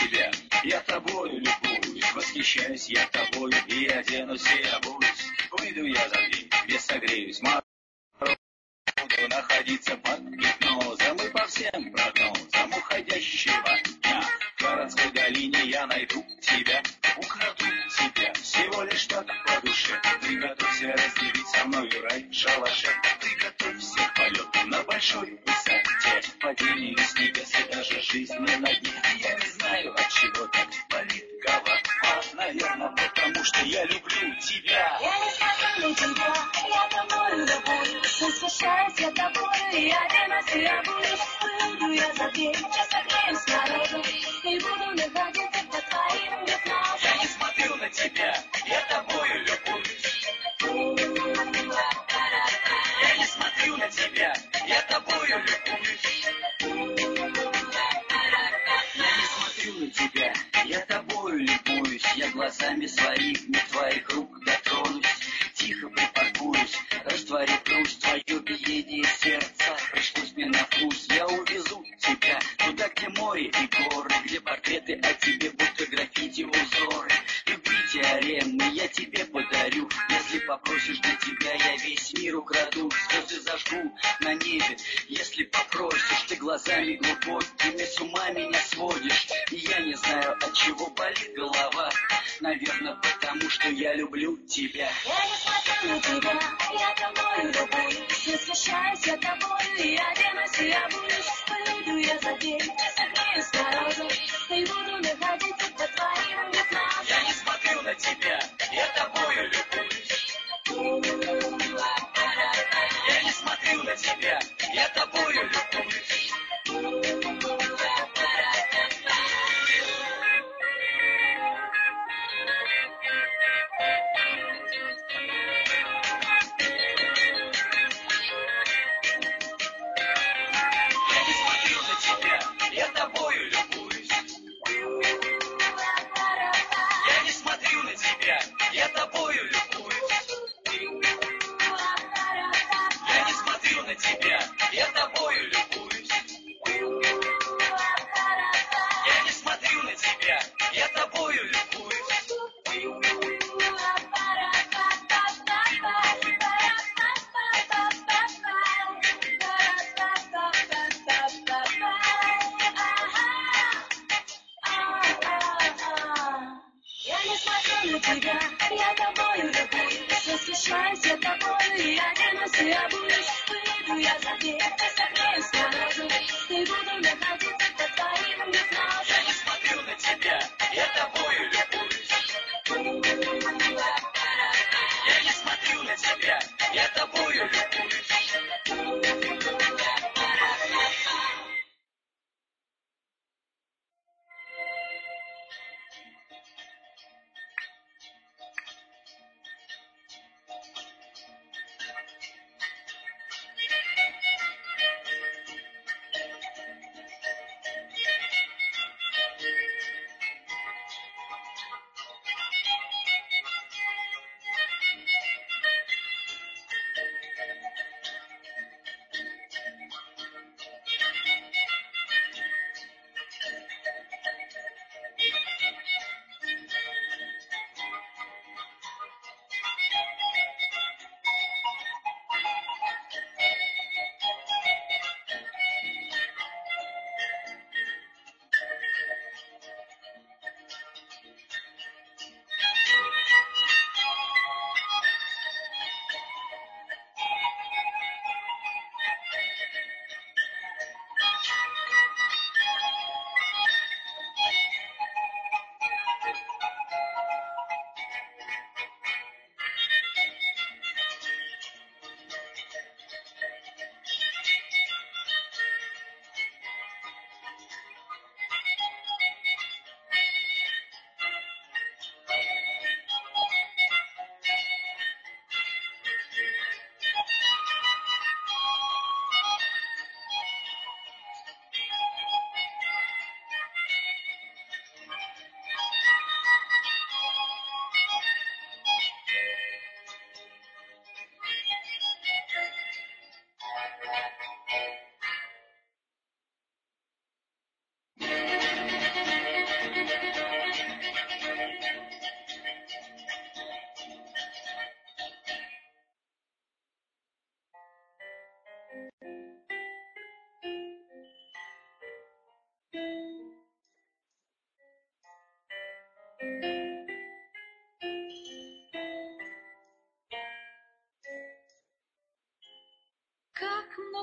тебя. Я тобою любуюсь, восхищаюсь я тобою и оденусь и обуюсь. Уйду я за дверь, где согреюсь,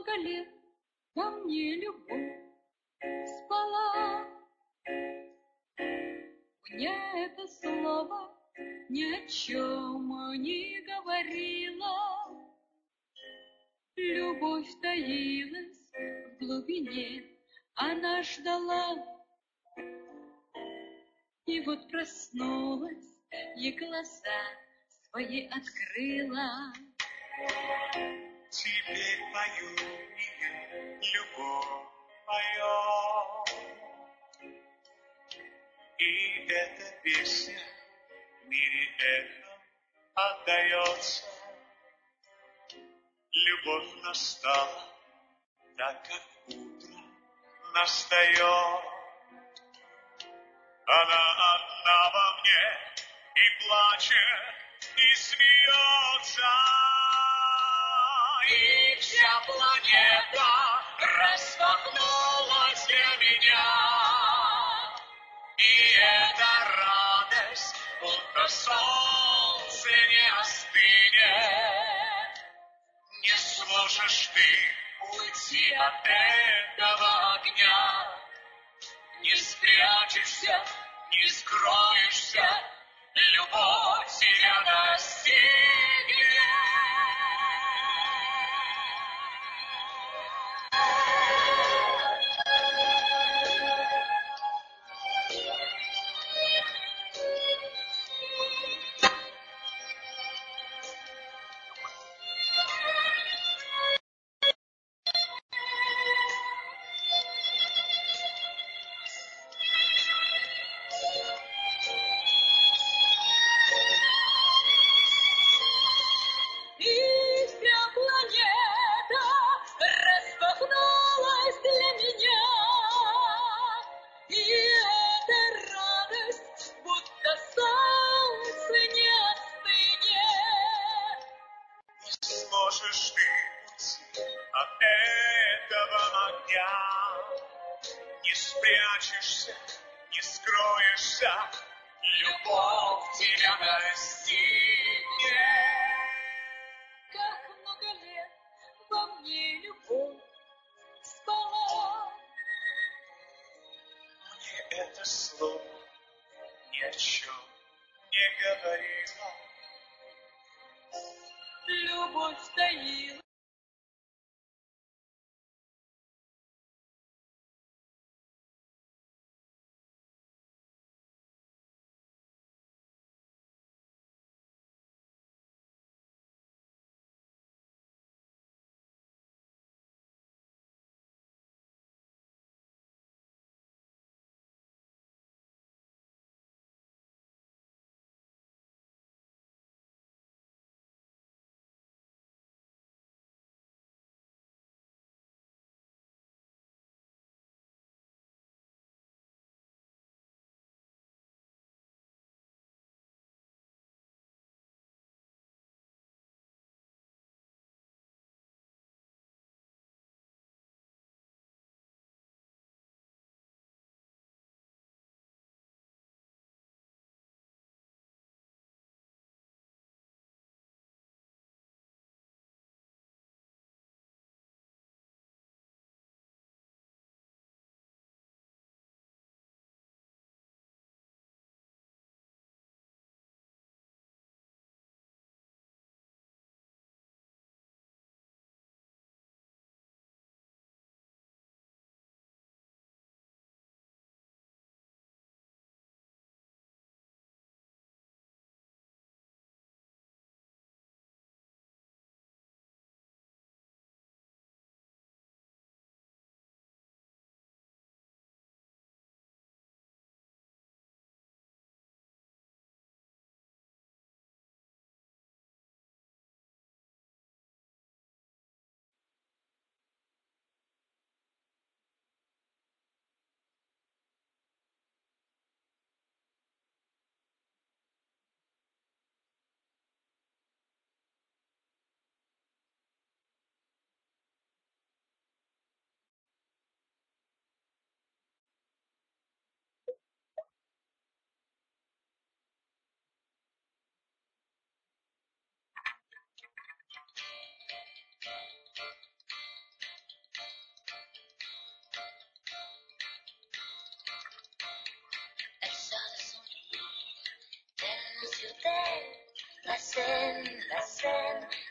много лет ко мне любовь спала. Мне это слово ни о чем не говорило. Любовь таилась в глубине, она ждала. И вот проснулась, и глаза свои открыла. zen, la zen, la zen.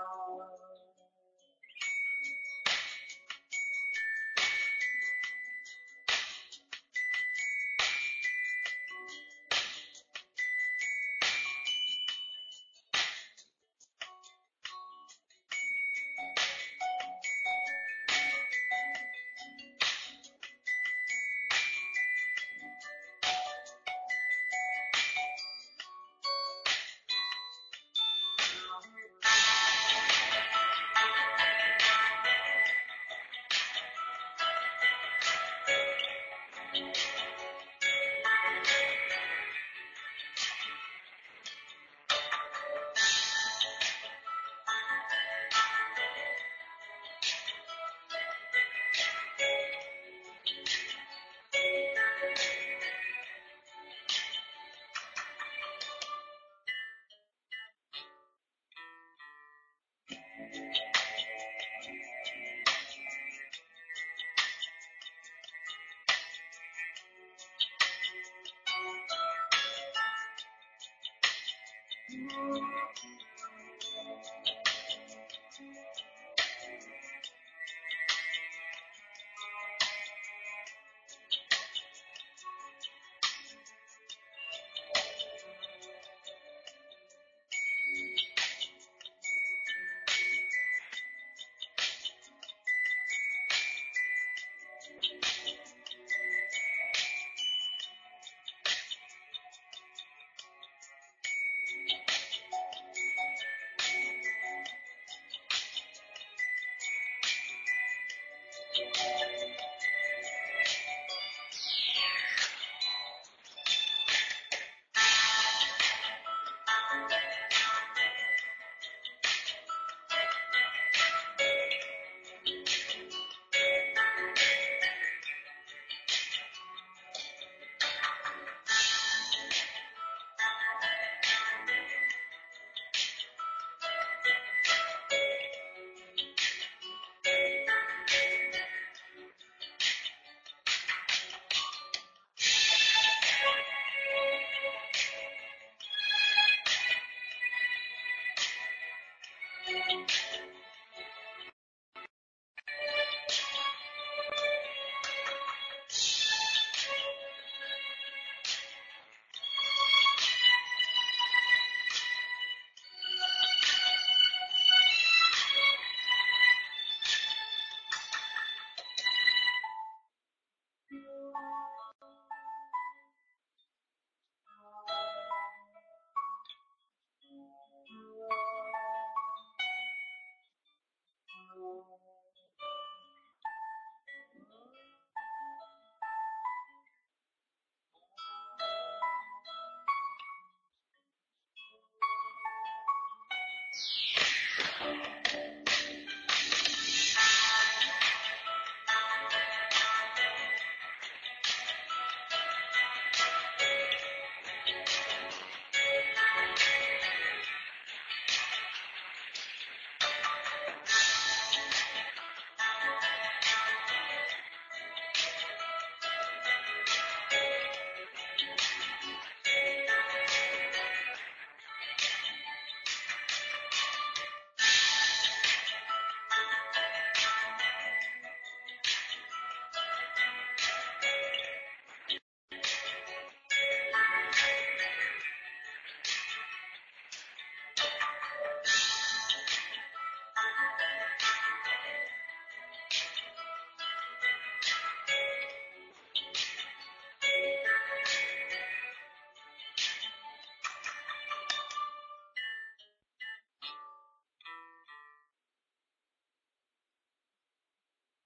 now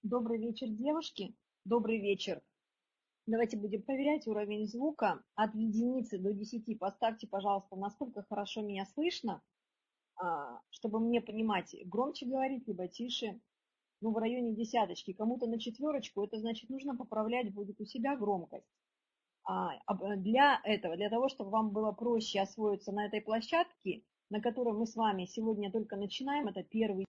Добрый вечер, девушки. Добрый вечер. Давайте будем проверять уровень звука от единицы до десяти. Поставьте, пожалуйста, насколько хорошо меня слышно, а, чтобы мне понимать, громче говорить, либо тише. Ну, в районе десяточки. Кому-то на четверочку, это значит, нужно поправлять будет у себя громкость. А, для этого, для того, чтобы вам было проще освоиться на этой площадке, на которой мы с вами сегодня только начинаем, это первый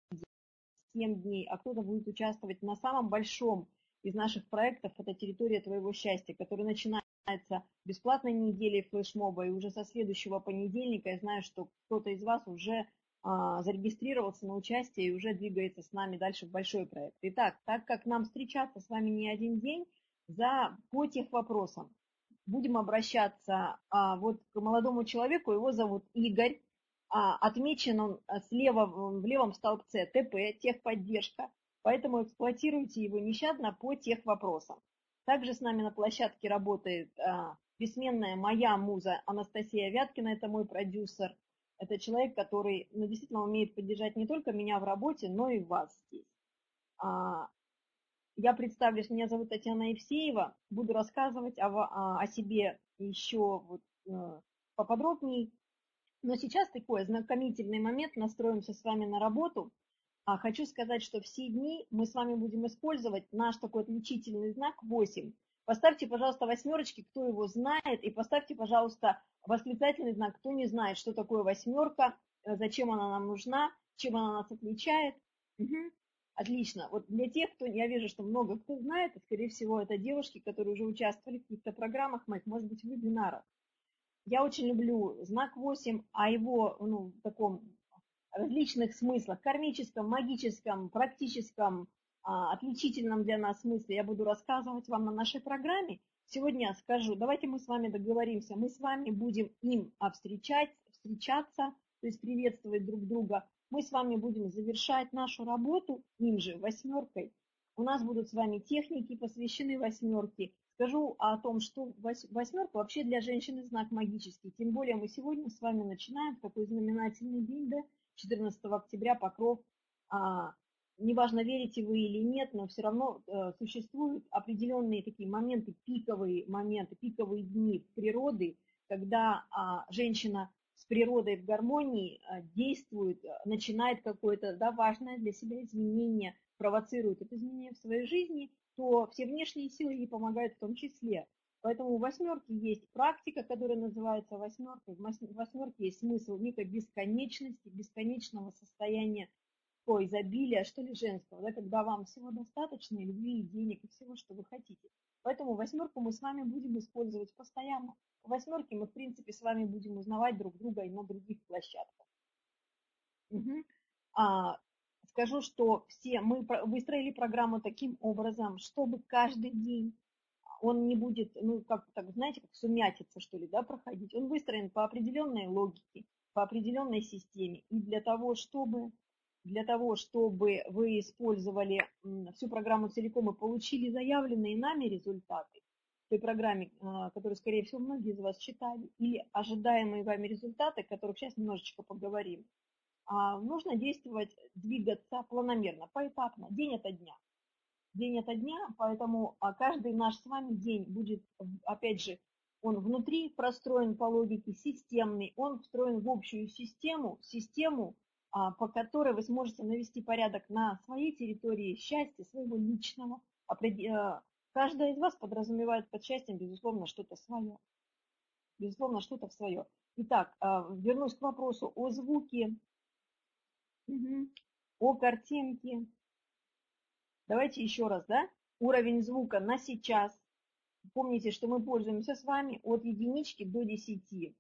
7 дней, а кто-то будет участвовать на самом большом из наших проектов, это «Территория твоего счастья», который начинается бесплатной неделей флешмоба, и уже со следующего понедельника я знаю, что кто-то из вас уже а, зарегистрировался на участие и уже двигается с нами дальше в большой проект. Итак, так как нам встречаться с вами не один день, за, по тех вопросам будем обращаться а, вот к молодому человеку, его зовут Игорь, отмечен он а, слева в левом столбце ТП, техподдержка, поэтому эксплуатируйте его нещадно по тех вопросам. Также с нами на площадке работает а, бессменная моя муза Анастасия Вяткина, это мой продюсер. Это человек, который ну, действительно умеет поддержать не только меня в работе, но и вас здесь. Я представлюсь, меня зовут Татьяна Евсеева, буду рассказывать о, о себе еще вот, э, поподробнее но сейчас такой знакомительный момент, настроимся с вами на работу. А хочу сказать, что все дни мы с вами будем использовать наш такой отличительный знак 8. Поставьте, пожалуйста, восьмерочки, кто его знает, и поставьте, пожалуйста, восклицательный знак, кто не знает, что такое восьмерка, э, зачем она нам нужна, чем она нас отличает. Угу. Отлично. Вот для тех, кто, я вижу, что много кто знает, и, скорее всего, это девушки, которые уже участвовали в каких-то программах моих, может быть, вебинарах. Я очень люблю знак 8, а его ну, таком различных смыслах, кармическом, магическом, практическом, а, отличительном для нас смысле я буду рассказывать вам на нашей программе. Сегодня я скажу, давайте мы с вами договоримся, мы с вами будем им встречать, встречаться, то есть приветствовать друг друга. Мы с вами будем завершать нашу работу им же, восьмеркой. У нас будут с вами техники, посвящены восьмерке. Скажу о том, что восьмерка вообще для женщины знак магический. Тем более мы сегодня с вами начинаем в такой знаменательный день, да, 14 октября, покров. А, неважно, верите вы или нет, но все равно э, существуют определенные такие моменты, пиковые моменты, пиковые дни природы, когда а, женщина с природой в гармонии а, действует, начинает какое-то да, важное для себя изменение, провоцирует это изменение в своей жизни – то все внешние силы ей помогают в том числе. Поэтому у восьмерки есть практика, которая называется восьмеркой. В восьмерке есть смысл некой бесконечности, бесконечного состояния по изобилия, что ли, женского, да, когда вам всего достаточно, любви, денег, и всего, что вы хотите. Поэтому восьмерку мы с вами будем использовать постоянно. В восьмерке мы, в принципе, с вами будем узнавать друг друга и на других площадках. Угу. А, Скажу, что все мы выстроили программу таким образом, чтобы каждый день он не будет, ну, как так, знаете, как сумятиться, что ли, да, проходить. Он выстроен по определенной логике, по определенной системе. И для того, чтобы, для того, чтобы вы использовали всю программу целиком и получили заявленные нами результаты, той программе, а, которую, скорее всего, многие из вас читали, или ожидаемые вами результаты, о которых сейчас немножечко поговорим, нужно действовать, двигаться планомерно, поэтапно, день ото дня. День ото дня, поэтому а, каждый наш с вами день будет, опять же, он внутри простроен по логике системный, он встроен в общую систему, систему, а, по которой вы сможете навести порядок на своей территории счастья, своего личного. Каждая из вас подразумевает под счастьем, безусловно, что-то свое. Безусловно, что-то свое. Итак, а, вернусь к вопросу о звуке, о картинке. Давайте еще раз, да? Уровень звука на сейчас Помните, что мы пользуемся с вами от единички до десяти.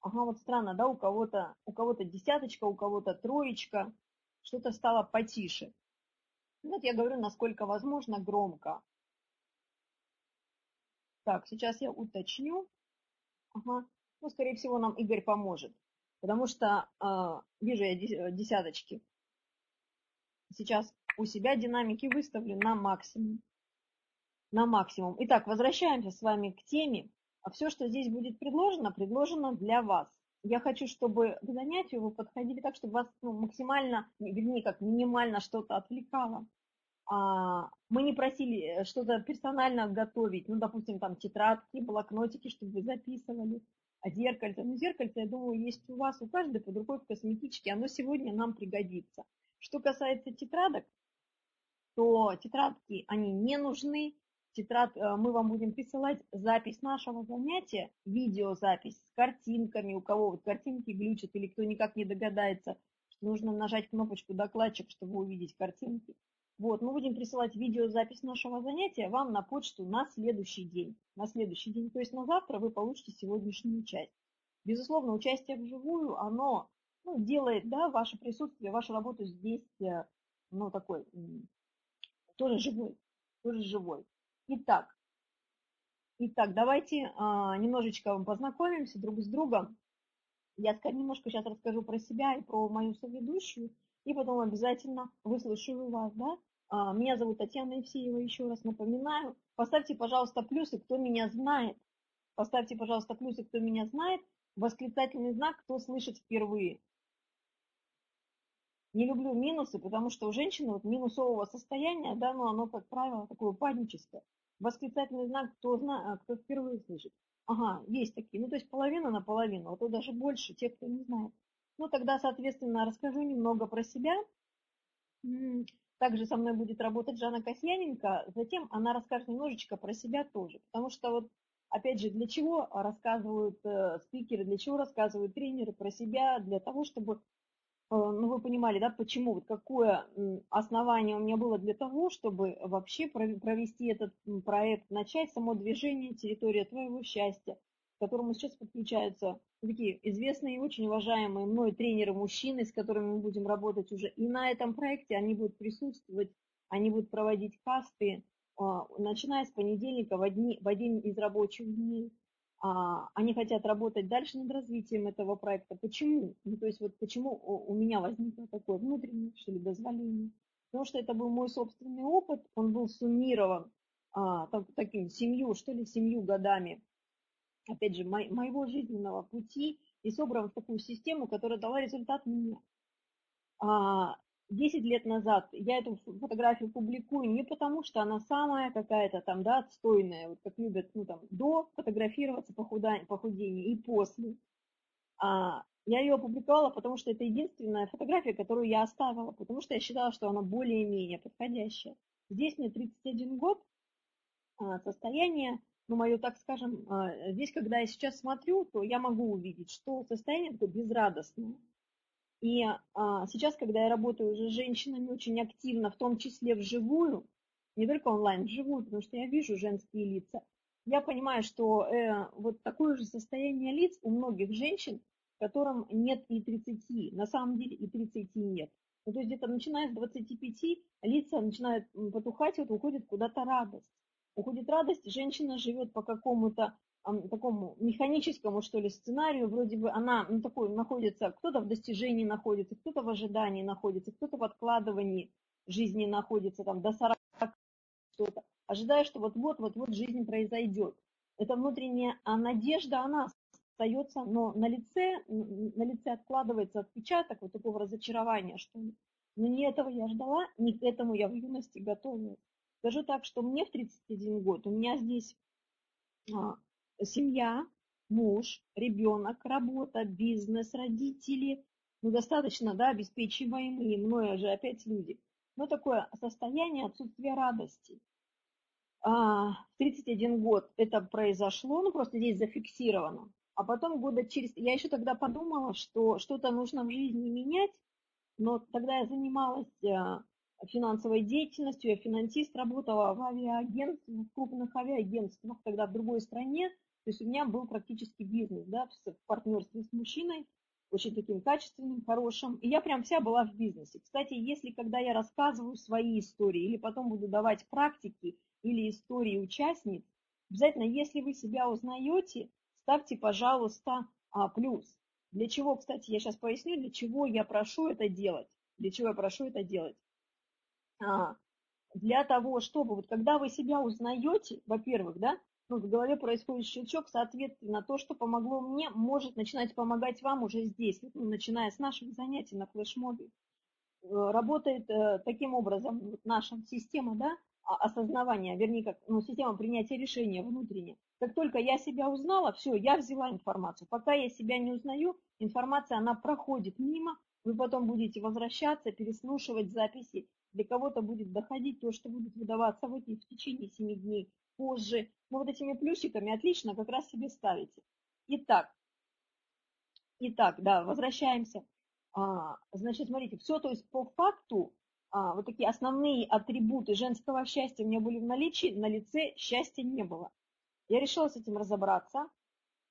Ага, вот странно, да, у кого-то у кого-то десяточка, у кого-то троечка, что-то стало потише. Вот я говорю, насколько возможно, громко. Так, сейчас я уточню. Ага, ну, скорее всего, нам Игорь поможет, потому что э, вижу я десяточки. Сейчас у себя динамики выставлю на максимум на максимум. Итак, возвращаемся с вами к теме. А все, что здесь будет предложено, предложено для вас. Я хочу, чтобы к занятию вы подходили так, чтобы вас ну, максимально, вернее, как минимально что-то отвлекало. А, мы не просили э, что-то персонально готовить, ну, допустим, там тетрадки, блокнотики, чтобы вы записывали, а зеркальце. Ну, зеркальце, я думаю, есть у вас, у каждой под рукой в косметичке, оно сегодня нам пригодится. Что касается тетрадок, то тетрадки, они не нужны, тетрадь, э, мы вам будем присылать запись нашего занятия, видеозапись с картинками, у кого вот картинки глючат или кто никак не догадается, что нужно нажать кнопочку докладчик, чтобы увидеть картинки. Вот, мы будем присылать видеозапись нашего занятия вам на почту на следующий день. На следующий день, то есть на завтра вы получите сегодняшнюю часть. Безусловно, участие вживую, оно ну, делает да, ваше присутствие, вашу работу здесь, э, ну, такой, тоже живой, тоже живой. Итак, итак давайте а, немножечко познакомимся друг с другом. Я немножко сейчас расскажу про себя и про мою соведущую, и потом обязательно выслушаю вас. Да? А, меня зовут Татьяна Евсеева, еще раз напоминаю. Поставьте, пожалуйста, плюсы, кто меня знает. Поставьте, пожалуйста, плюсы, кто меня знает. Восклицательный знак, кто слышит впервые. Не люблю минусы, потому что у женщины вот минусового состояния, да, но оно, как правило, такое паническое. Восклицательный знак, кто, зна, кто впервые слышит. Ага, есть такие. Ну, то есть половина на половину, а то даже больше, те, кто не знает. Ну, тогда, соответственно, расскажу немного про себя. Также со мной будет работать Жанна Касьяненко. Затем она расскажет немножечко про себя тоже. Потому что вот, опять же, для чего рассказывают э, спикеры, для чего рассказывают тренеры про себя? Для того, чтобы Э, ну, вы понимали, да, почему, вот какое основание у меня было для того, чтобы вообще провести этот проект, начать само движение «Территория твоего счастья», которому сейчас подключаются такие известные и очень уважаемые мной тренеры-мужчины, с которыми мы будем работать уже. И на этом проекте они будут присутствовать, они будут проводить касты, а, начиная с понедельника в, одни, в один из рабочих дней. А, они хотят работать дальше над развитием этого проекта. Почему? Ну, то есть вот почему у меня возникло такое внутреннее, что ли, дозволение? Потому что это был мой собственный опыт, он был суммирован а, так, таким семью, что ли, семью годами, опять же, мо, моего жизненного пути и собран в такую систему, которая дала результат мне. А, 10 лет назад я эту фотографию публикую не потому, что она самая какая-то там, да, отстойная, вот как любят, ну там, до фотографироваться похудение и после. А, я ее опубликовала, потому что это единственная фотография, которую я оставила, потому что я считала, что она более-менее подходящая. Здесь мне 31 год, а, состояние, ну, мое, так скажем, а, здесь, когда я сейчас смотрю, то я могу увидеть, что состояние такое безрадостное. И а, сейчас, когда я работаю уже с женщинами очень активно, в том числе вживую, не только онлайн, вживую, потому что я вижу женские лица, я понимаю, что э, вот такое же состояние лиц у многих женщин, которым нет и 30, на самом деле и 30 нет. Ну, то есть где-то начиная с 25 лица начинают потухать, вот уходит куда-то радость. Уходит радость, женщина живет по какому-то такому механическому, что ли, сценарию, вроде бы она ну, такой находится, кто-то в достижении находится, кто-то в ожидании находится, кто-то в откладывании жизни находится, там, до 40 что-то, ожидая, что вот-вот, вот-вот жизнь произойдет. Это внутренняя а надежда, она остается, но на лице, на лице откладывается отпечаток вот такого разочарования, что но не этого я ждала, не к этому я в юности готовилась. Скажу так, что мне в 31 год, у меня здесь а, семья, муж, ребенок, работа, бизнес, родители, ну, достаточно, да, обеспечиваемые, мною же опять люди. Но такое состояние отсутствия радости. А, в 31 год это произошло, ну, просто здесь зафиксировано. А потом года через... Я еще тогда подумала, что что-то нужно в жизни менять, но тогда я занималась а, финансовой деятельностью, я финансист, работала в авиаагентствах, в крупных авиаагентствах, тогда в другой стране. То есть у меня был практически бизнес, да, в партнерстве с мужчиной, очень таким качественным, хорошим. И я прям вся была в бизнесе. Кстати, если когда я рассказываю свои истории или потом буду давать практики или истории участниц, обязательно, если вы себя узнаете, ставьте, пожалуйста, а, плюс. Для чего, кстати, я сейчас поясню, для чего я прошу это делать. Для чего я прошу это делать. А, для того, чтобы, вот когда вы себя узнаете, во-первых, да, ну, в голове происходит щелчок, соответственно, то, что помогло мне, может начинать помогать вам уже здесь, ну, начиная с наших занятий на флешмобе. Э, работает э, таким образом вот наша система, да, осознавания, вернее, как, ну, система принятия решения внутренняя. Как только я себя узнала, все, я взяла информацию. Пока я себя не узнаю, информация, она проходит мимо, вы потом будете возвращаться, переслушивать записи. Для кого-то будет доходить то, что будет выдаваться в, эти, в течение 7 дней позже. Но вот этими плюсиками отлично как раз себе ставите. Итак, итак, да, возвращаемся. А, значит, смотрите, все, то есть по факту, а, вот такие основные атрибуты женского счастья у меня были в наличии, на лице счастья не было. Я решила с этим разобраться.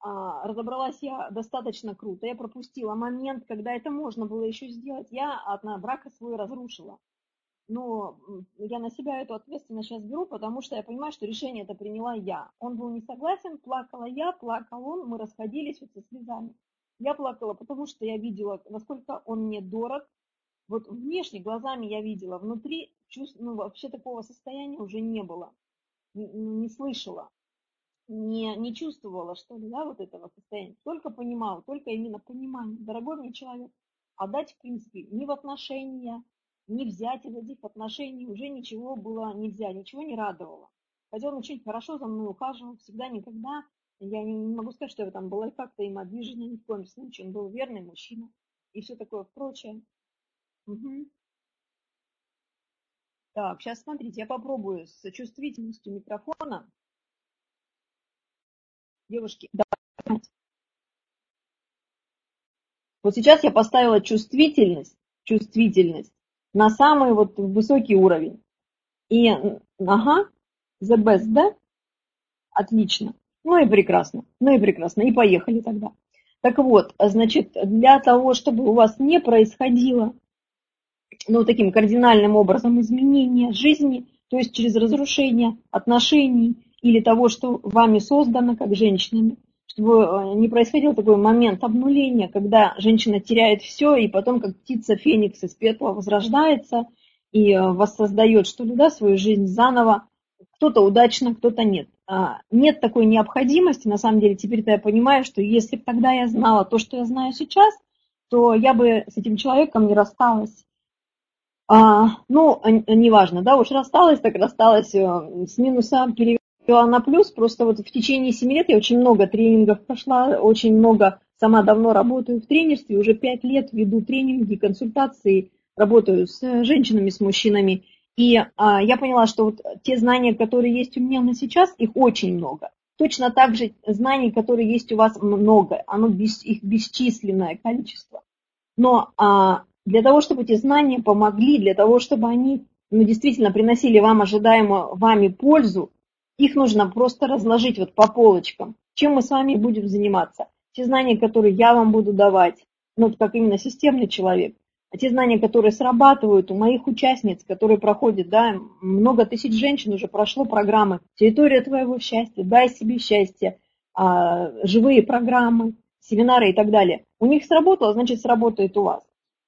А, разобралась я достаточно круто. Я пропустила момент, когда это можно было еще сделать. Я от брака свой разрушила но я на себя эту ответственность сейчас беру, потому что я понимаю, что решение это приняла я. Он был не согласен, плакала я, плакал он, мы расходились вот со слезами. Я плакала, потому что я видела, насколько он мне дорог. Вот внешне, глазами я видела, внутри чувств, ну, вообще такого состояния уже не было. Не, не слышала, не, не чувствовала, что ли, да, вот этого состояния. Только понимала, только именно понимание. Дорогой мне человек, отдать, в принципе, не в отношения, не взять из этих отношений уже ничего было нельзя, ничего не радовало. Хотя он очень хорошо за мной ухаживал, всегда, никогда. Я не, не могу сказать, что я там была как-то им обижена, ни в коем случае. Он был верный мужчина и все такое прочее. Угу. Так, сейчас смотрите, я попробую с чувствительностью микрофона. Девушки, да. Вот сейчас я поставила чувствительность, чувствительность на самый вот высокий уровень. И, ага, the best, да? Отлично. Ну и прекрасно, ну и прекрасно. И поехали тогда. Так вот, значит, для того, чтобы у вас не происходило, ну, таким кардинальным образом изменения жизни, то есть через разрушение отношений или того, что вами создано как женщинами, чтобы э, не происходил такой момент обнуления, когда женщина теряет все, и потом, как птица Феникс из пепла, возрождается и э, воссоздает, что ли, да, свою жизнь заново. Кто-то удачно, кто-то нет. А, нет такой необходимости, на самом деле, теперь-то я понимаю, что если бы тогда я знала то, что я знаю сейчас, то я бы с этим человеком не рассталась. А, ну, неважно, да, уж рассталась, так рассталась э, с минусом, перевела на плюс, просто вот в течение 7 лет я очень много тренингов прошла, очень много, сама давно работаю в тренерстве, уже 5 лет веду тренинги, консультации, работаю с женщинами, с мужчинами. И а, я поняла, что вот те знания, которые есть у меня на сейчас, их очень много. Точно так же знаний, которые есть у вас много, оно без, их бесчисленное количество. Но а, для того, чтобы эти знания помогли, для того, чтобы они ну, действительно приносили вам ожидаемую вами пользу, их нужно просто разложить вот по полочкам. Чем мы с вами будем заниматься? Те знания, которые я вам буду давать, ну, как именно системный человек, а те знания, которые срабатывают у моих участниц, которые проходят, да, много тысяч женщин уже прошло программы «Территория твоего счастья», «Дай себе счастье», а, живые программы, семинары и так далее. У них сработало, значит, сработает у вас.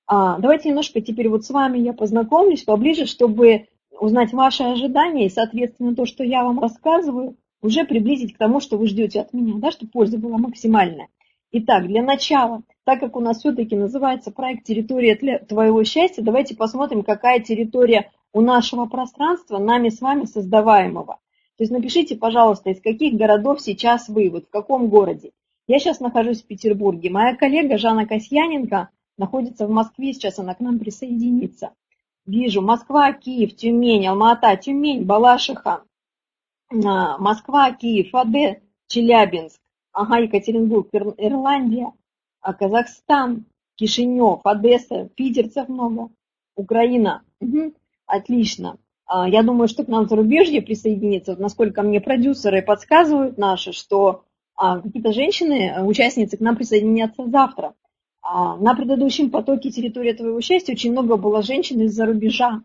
А, давайте немножко теперь вот с вами я познакомлюсь поближе, чтобы узнать ваши ожидания и, соответственно, то, что я вам рассказываю, уже приблизить к тому, что вы ждете от меня, да, чтобы польза была максимальная. Итак, для начала, так как у нас все-таки называется проект «Территория для твоего счастья», давайте посмотрим, какая территория у нашего пространства, нами с вами создаваемого. То есть напишите, пожалуйста, из каких городов сейчас вы, вот в каком городе. Я сейчас нахожусь в Петербурге. Моя коллега Жанна Касьяненко находится в Москве, сейчас она к нам присоединится. Вижу Москва, Киев, Тюмень, Алмата, Тюмень, Балашиха, а, Москва, Киев, АД, Челябинск, ага, Екатеринбург, Ирландия, а Казахстан, Кишинев, Одесса, питерцев много, Украина. Угу, отлично. А, я думаю, что к нам зарубежье присоединится. насколько мне продюсеры подсказывают наши, что какие-то женщины, участницы к нам присоединятся завтра. На предыдущем потоке территории твоего счастья очень много было женщин из-за рубежа.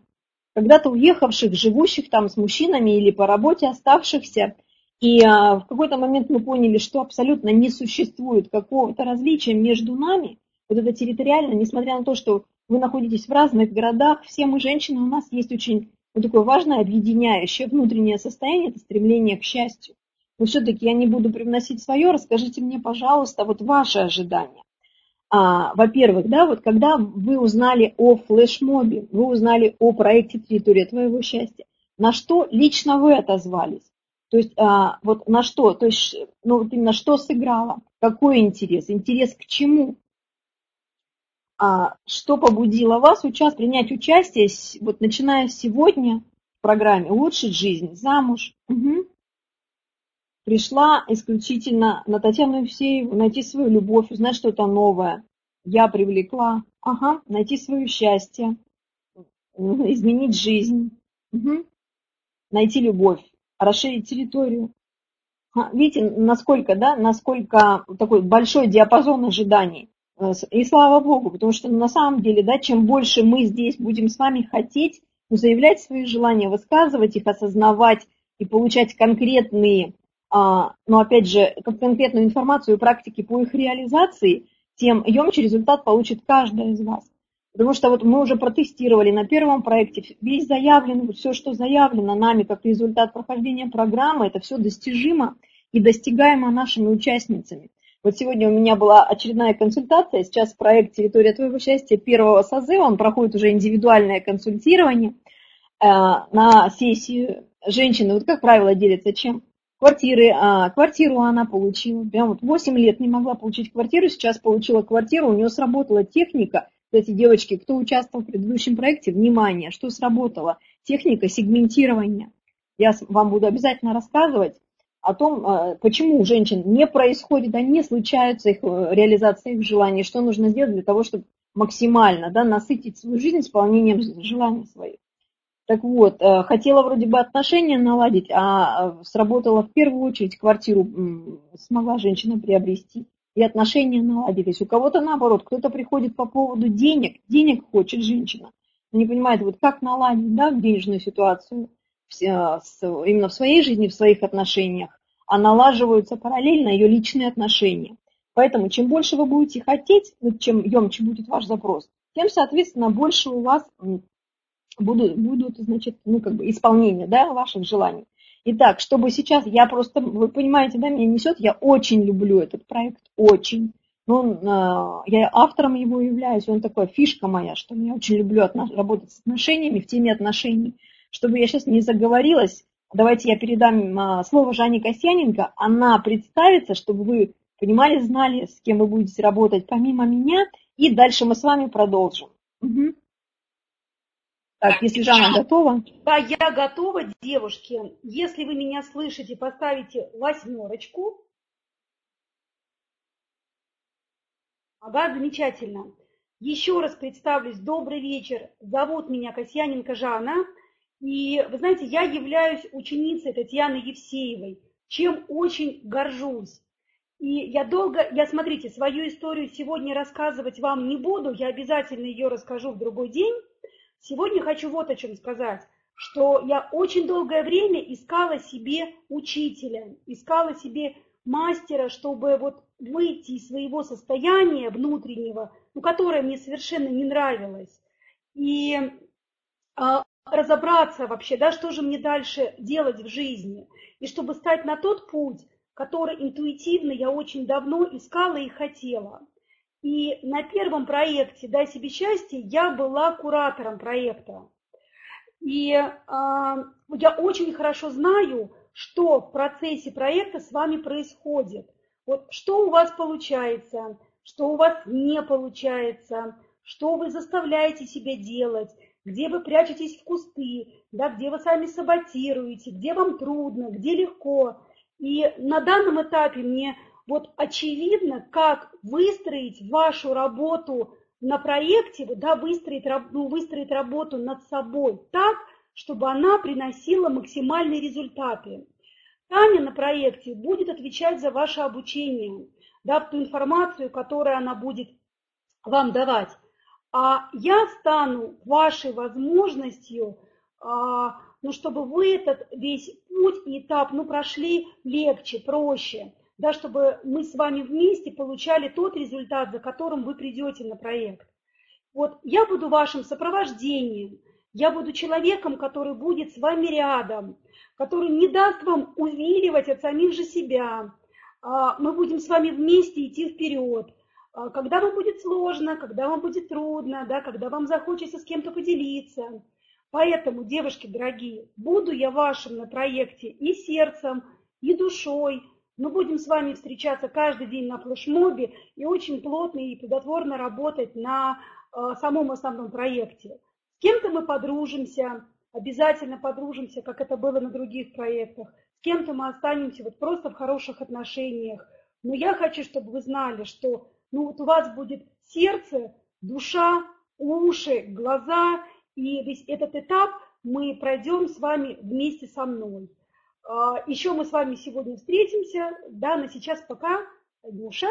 Когда-то уехавших, живущих там с мужчинами или по работе оставшихся – и а, в какой-то момент мы поняли, что абсолютно не существует какого-то различия между нами. Вот это территориально, несмотря на то, что вы находитесь в разных городах, все мы женщины, у нас есть очень вот такое важное объединяющее внутреннее состояние, это стремление к счастью. Но все-таки я не буду привносить свое, расскажите мне, пожалуйста, вот ваши ожидания. А, во-первых, да, вот когда вы узнали о флешмобе, вы узнали о проекте «Территория твоего счастья», на что лично вы отозвались? То есть а, вот на что, то есть, ну вот именно что сыграло, какой интерес, интерес к чему, а, что побудило вас учас, принять участие, вот начиная сегодня в программе «Улучшить жизнь», замуж. Угу. Пришла исключительно на Татьяну Евсееву найти свою любовь, узнать что-то новое. Я привлекла, ага, найти свое счастье, изменить жизнь, угу. найти любовь расширить территорию. Видите, насколько, да, насколько такой большой диапазон ожиданий. Э, и слава Богу, потому что на самом деле, да, чем больше мы здесь будем с вами хотеть, заявлять свои желания, высказывать их, осознавать и получать конкретные, а, но опять же, конкретную информацию и практики по их реализации, тем емче результат получит каждая из вас. Потому что вот мы уже протестировали на первом проекте, весь заявлен, все, что заявлено нами как результат прохождения программы, это все достижимо и достигаемо нашими участницами. Вот сегодня у меня была очередная консультация, сейчас проект «Территория твоего счастья» первого созыва, он проходит уже индивидуальное консультирование э, на сессию женщины. Вот как правило делится чем? Квартиры, а, квартиру она получила, прям вот 8 лет не могла получить квартиру, сейчас получила квартиру, у нее сработала техника – кстати, девочки, кто участвовал в предыдущем проекте, внимание, что сработало? Техника сегментирования. Я вам буду обязательно рассказывать о том, э, почему у женщин не происходит, а не случаются их э, реализация их желаний, что нужно сделать для того, чтобы максимально да, насытить свою жизнь исполнением желаний своих. Так вот, э, хотела вроде бы отношения наладить, а сработала в первую очередь квартиру смогла женщина приобрести и отношения наладились. У кого-то наоборот, кто-то приходит по поводу денег, денег хочет женщина. Не понимает, вот как наладить да, денежную ситуацию именно в своей жизни, в своих отношениях, а налаживаются параллельно ее личные отношения. Поэтому чем больше вы будете хотеть, чем емче будет ваш запрос, тем, соответственно, больше у вас будут, будут значит, ну, как бы исполнение да, ваших желаний. Итак, чтобы сейчас, я просто, вы понимаете, да, меня несет, я очень люблю этот проект, очень. А, я автором его являюсь, он такая фишка моя, что я очень люблю работать с отношениями, в теме отношений. Чтобы я сейчас не заговорилась, давайте я передам а, слово Жанне Косяненко, она представится, чтобы вы понимали, знали, с кем вы будете работать помимо меня, и дальше мы с вами продолжим. Угу. Так, если Жанна готова? Да, я готова, девушки. Если вы меня слышите, поставите восьмерочку. Ага, замечательно. Еще раз представлюсь. Добрый вечер. Зовут меня Касьяненко Жанна. И, вы знаете, я являюсь ученицей Татьяны Евсеевой, чем очень горжусь. И я долго, я, смотрите, свою историю сегодня рассказывать вам не буду, я обязательно ее расскажу в другой день. Сегодня хочу вот о чем сказать, что я очень долгое время искала себе учителя, искала себе мастера, чтобы вот выйти из своего состояния внутреннего, ну, которое мне совершенно не нравилось, и а, разобраться вообще, да, что же мне дальше делать в жизни, и чтобы стать на тот путь, который интуитивно я очень давно искала и хотела. И на первом проекте «Дай себе счастье» я была куратором проекта. И э, я очень хорошо знаю, что в процессе проекта с вами происходит. Вот что у вас получается, что у вас не получается, что вы заставляете себя делать, где вы прячетесь в кусты, да, где вы сами саботируете, где вам трудно, где легко. И на данном этапе мне вот очевидно, как выстроить вашу работу на проекте, да, выстроить, ну, выстроить работу над собой так, чтобы она приносила максимальные результаты. Таня на проекте будет отвечать за ваше обучение, да, ту информацию, которую она будет вам давать. А я стану вашей возможностью а, ну, чтобы вы этот весь путь и этап, ну, прошли легче, проще, да, чтобы мы с вами вместе получали тот результат, за которым вы придете на проект. Вот я буду вашим сопровождением, я буду человеком, который будет с вами рядом, который не даст вам увиливать от самих же себя. А, мы будем с вами вместе идти вперед. А, когда вам будет сложно, когда вам будет трудно, да, когда вам захочется с кем-то поделиться – Поэтому, девушки дорогие, буду я вашим на проекте и сердцем, и душой. Мы будем с вами встречаться каждый день на флешмобе и очень плотно и плодотворно работать на э, самом основном проекте. С кем-то мы подружимся, обязательно подружимся, как это было на других проектах. С кем-то мы останемся вот просто в хороших отношениях. Но я хочу, чтобы вы знали, что ну вот у вас будет сердце, душа, уши, глаза – и весь этот этап мы пройдем с вами вместе со мной. А, Еще мы с вами сегодня встретимся. Да, на сейчас пока. Душа.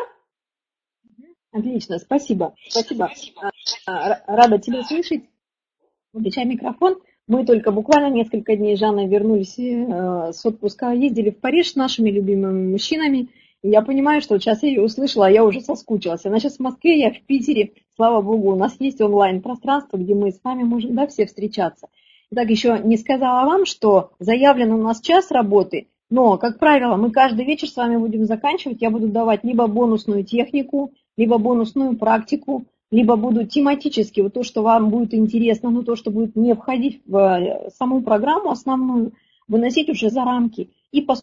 Отлично, спасибо. Спасибо. А, рада тебя слышать. Выключай микрофон. Мы только буквально несколько дней с Жанной вернулись э, с отпуска, ездили в Париж с нашими любимыми мужчинами. И я понимаю, что сейчас я ее услышала, а я уже соскучилась. Она сейчас в Москве, я в Питере. Слава Богу, у нас есть онлайн-пространство, где мы с вами можем да, все встречаться. Итак, еще не сказала вам, что заявлен у нас час работы, но, как правило, мы каждый вечер с вами будем заканчивать. Я буду давать либо бонусную технику, либо бонусную практику, либо буду тематически, вот то, что вам будет интересно, но то, что будет не входить в э, саму программу основную, выносить уже за рамки. И по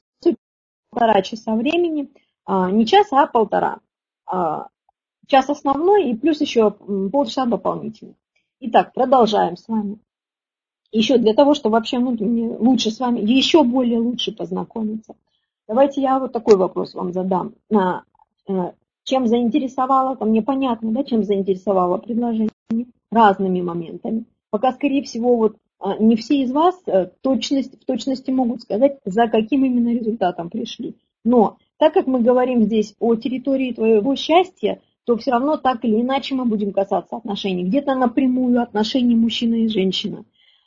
полтора часа времени – а, не час, а полтора. А, час основной и плюс еще полчаса дополнительно. Итак, продолжаем с вами. Еще для того, чтобы вообще ну, лучше с вами, еще более лучше познакомиться. Давайте я вот такой вопрос вам задам. Э, чем заинтересовало, там непонятно, да, чем заинтересовало предложение? Разными моментами. Пока, скорее всего, вот а, не все из вас э, точность, в точности могут сказать, за каким именно результатом пришли. Но так как мы говорим здесь о территории твоего счастья, то все равно так или иначе мы будем касаться отношений. Где-то напрямую отношений мужчина и женщина.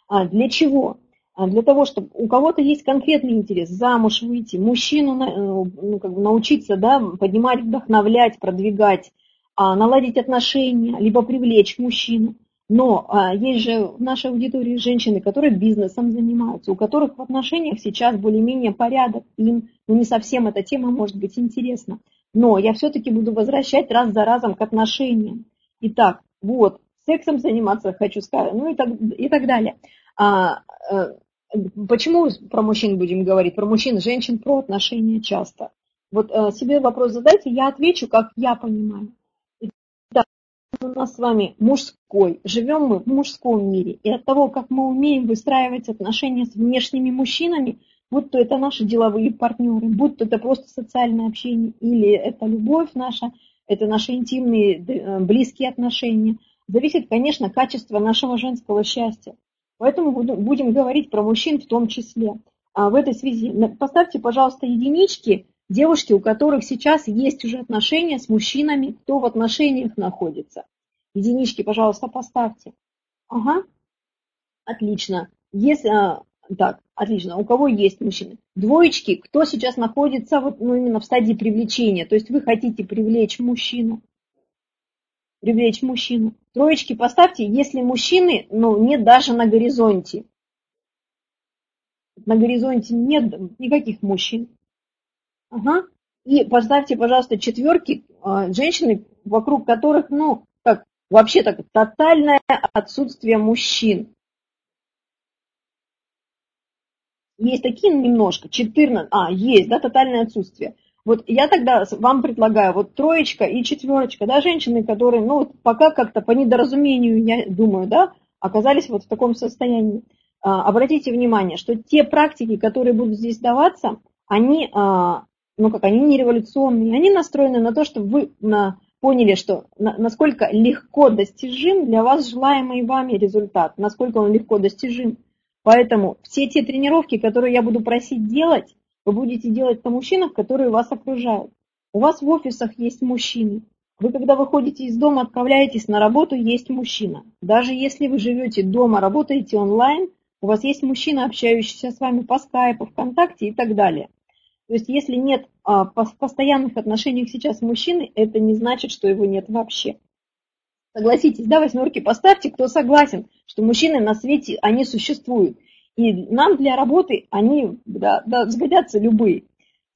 А для чего? А для того, чтобы у кого-то есть конкретный интерес замуж выйти, мужчину э, ну, как бы научиться да, поднимать, вдохновлять, продвигать, а, наладить отношения, либо привлечь мужчину. Но а, есть же в нашей аудитории женщины, которые бизнесом занимаются, у которых в отношениях сейчас более-менее порядок, им ну, не совсем эта тема может быть интересна. Но я все-таки буду возвращать раз за разом к отношениям. Итак, вот, сексом заниматься хочу ну и так, и так далее. А, а, почему про мужчин будем говорить? Про мужчин, женщин, про отношения часто. Вот а, себе вопрос задайте, я отвечу, как я понимаю у нас с вами мужской, живем мы в мужском мире, и от того, как мы умеем выстраивать отношения с внешними мужчинами, будь то это наши деловые партнеры, будь то это просто социальное общение, или это любовь наша, это наши интимные, э, близкие отношения, зависит, конечно, качество нашего женского счастья. Поэтому будем говорить про мужчин в том числе. А в этой связи поставьте, пожалуйста, единички, девушки, у которых сейчас есть уже отношения с мужчинами, кто в отношениях находится. Единички, пожалуйста, поставьте. Ага, отлично. Если, а, так, отлично. У кого есть мужчины? Двоечки, кто сейчас находится вот, ну, именно в стадии привлечения? То есть вы хотите привлечь мужчину. Привлечь мужчину. Троечки поставьте, если мужчины, ну, нет даже на горизонте. На горизонте нет никаких мужчин. Ага. И поставьте, пожалуйста, четверки э, женщины, вокруг которых, ну, как вообще так, тотальное отсутствие мужчин. Есть такие немножко, 14, а, есть, да, тотальное отсутствие. Вот я тогда вам предлагаю вот троечка и четверочка, да, женщины, которые, ну, пока как-то по недоразумению, я думаю, да, оказались вот в таком состоянии. А, обратите внимание, что те практики, которые будут здесь даваться, они, а, ну как, они не революционные, они настроены на то, чтобы вы на, поняли, что на, насколько легко достижим для вас желаемый вами результат, насколько он легко достижим. Поэтому все те тренировки, которые я буду просить делать, вы будете делать на мужчинах, которые вас окружают. У вас в офисах есть мужчины, вы, когда выходите из дома, отправляетесь на работу, есть мужчина. Даже если вы живете дома, работаете онлайн, у вас есть мужчина, общающийся с вами по скайпу, ВКонтакте и так далее. То есть если нет а, постоянных отношений сейчас с мужчиной, это не значит, что его нет вообще. Согласитесь, да, восьмерки поставьте, кто согласен, что мужчины на свете, они существуют. И нам для работы они да, да, сгодятся любые.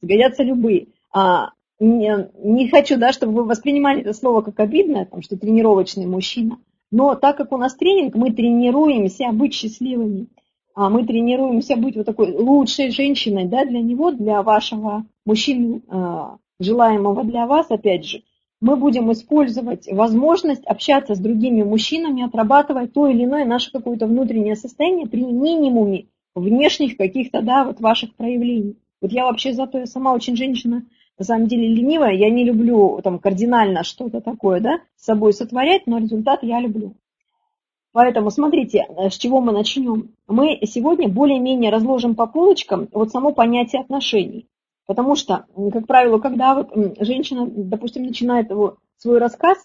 Сгодятся любые. А, не, не хочу, да, чтобы вы воспринимали это слово как обидное, там, что тренировочный мужчина. Но так как у нас тренинг, мы тренируемся быть счастливыми. А мы тренируемся быть вот такой лучшей женщиной да, для него, для вашего мужчины, а, желаемого для вас, опять же. Мы будем использовать возможность общаться с другими мужчинами, отрабатывать то или иное наше какое-то внутреннее состояние при минимуме внешних каких-то да, вот ваших проявлений. Вот я вообще зато я сама очень женщина на самом деле ленивая, я не люблю там кардинально что-то такое, да, с собой сотворять, но результат я люблю. Поэтому смотрите, с чего мы начнем. Мы сегодня более-менее разложим по полочкам вот само понятие отношений. Потому что, как правило, когда вот женщина, допустим, начинает его, свой рассказ,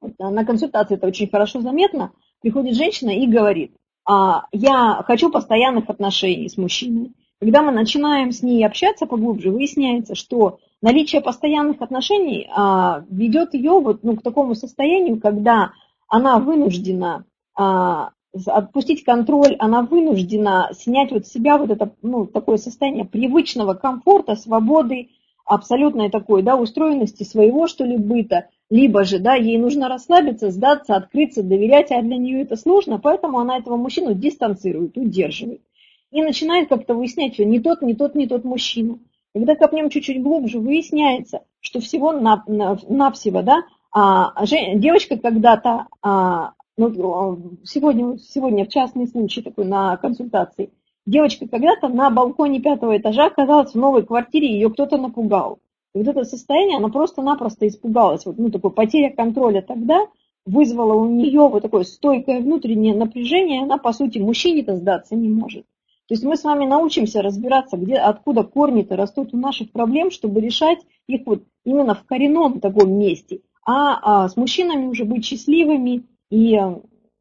на консультации это очень хорошо заметно, приходит женщина и говорит, а, я хочу постоянных отношений с мужчиной. Когда мы начинаем с ней общаться поглубже, выясняется, что наличие постоянных отношений а, ведет ее вот, ну, к такому состоянию, когда она вынуждена а, отпустить контроль, она вынуждена снять вот себя вот это, ну, такое состояние привычного комфорта, свободы, абсолютной такой, да, устроенности своего, что ли, быта, либо же, да, ей нужно расслабиться, сдаться, открыться, доверять, а для нее это сложно, поэтому она этого мужчину дистанцирует, удерживает и начинает как-то выяснять, что не тот, не тот, не тот мужчина. Когда копнем чуть-чуть глубже, выясняется, что всего на, на, навсего, да, а, девочка когда-то, а, ну, сегодня, сегодня в частный случай такой на консультации, девочка когда-то на балконе пятого этажа оказалась в новой квартире, ее кто-то напугал. И вот это состояние, она просто-напросто испугалась. Вот, ну, такой потеря контроля тогда вызвала у нее вот такое стойкое внутреннее напряжение, она, по сути, мужчине-то сдаться не может. То есть мы с вами научимся разбираться, где, откуда корни-то растут у наших проблем, чтобы решать их вот именно в коренном таком месте. А, а с мужчинами уже быть счастливыми и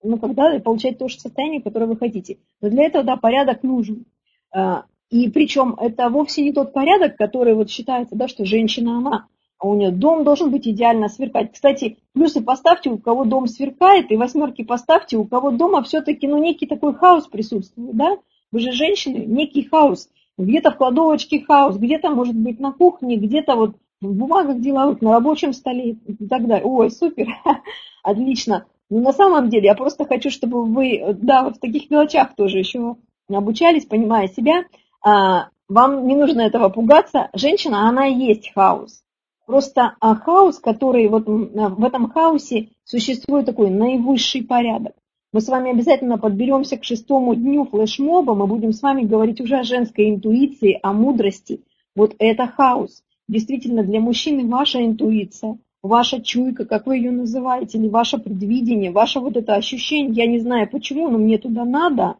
ну, когда получать то же состояние, которое вы хотите. Но для этого, да, порядок нужен. А, и причем это вовсе не тот порядок, который вот считается, да, что женщина она, а у нее дом должен быть идеально сверкать. Кстати, плюсы поставьте, у кого дом сверкает, и восьмерки поставьте, у кого дома все-таки, ну, некий такой хаос присутствует, да, вы же женщины, некий хаос. Где-то в кладовочке хаос, где-то, может быть, на кухне, где-то вот в бумагах деловых, на рабочем столе и так далее. Ой, супер, отлично. Но на самом деле я просто хочу, чтобы вы, да, вот в таких мелочах тоже еще обучались, понимая себя. А, вам не нужно этого пугаться. Женщина, она и есть хаос. Просто а, хаос, который вот в этом хаосе существует такой наивысший порядок. Мы с вами обязательно подберемся к шестому дню флешмоба, мы будем с вами говорить уже о женской интуиции, о мудрости. Вот это хаос. Действительно, для мужчины ваша интуиция, ваша чуйка, как вы ее называете, или ваше предвидение, ваше вот это ощущение, я не знаю почему, но мне туда надо,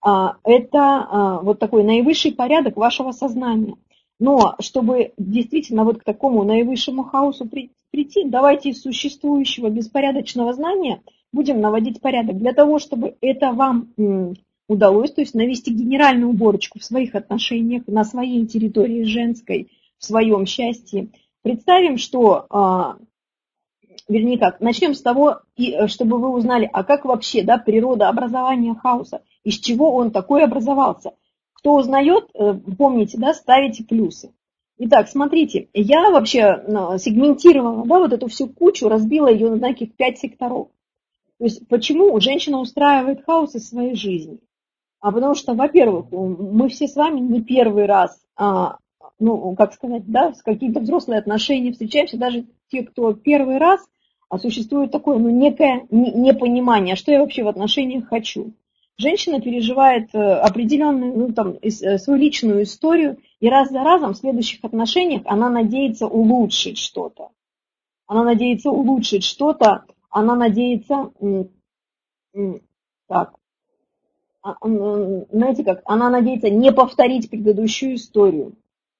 а, это а, вот такой наивысший порядок вашего сознания. Но чтобы действительно вот к такому наивысшему хаосу прийти, давайте из существующего беспорядочного знания – будем наводить порядок. Для того, чтобы это вам удалось, то есть навести генеральную уборочку в своих отношениях, на своей территории женской, в своем счастье, представим, что, а, вернее как, начнем с того, э, чтобы вы узнали, а как вообще да, природа образования хаоса, из чего он такой образовался. Кто узнает, э, помните, да, ставите плюсы. Итак, смотрите, я вообще ну, сегментировала, да, вот эту всю кучу, разбила ее на таких пять секторов. То есть почему женщина устраивает хаос из своей жизни? А потому что, во-первых, мы все с вами не первый раз, а, ну, как сказать, да, с какими-то взрослыми отношениями встречаемся, даже те, кто первый раз, а существует такое, ну, некое непонимание, что я вообще в отношениях хочу. Женщина переживает э, определенную, ну, там, э, свою личную историю, и раз за разом в следующих отношениях она надеется улучшить что-то. Она надеется улучшить что-то, она надеется, так, а, знаете как, она надеется не повторить предыдущую историю.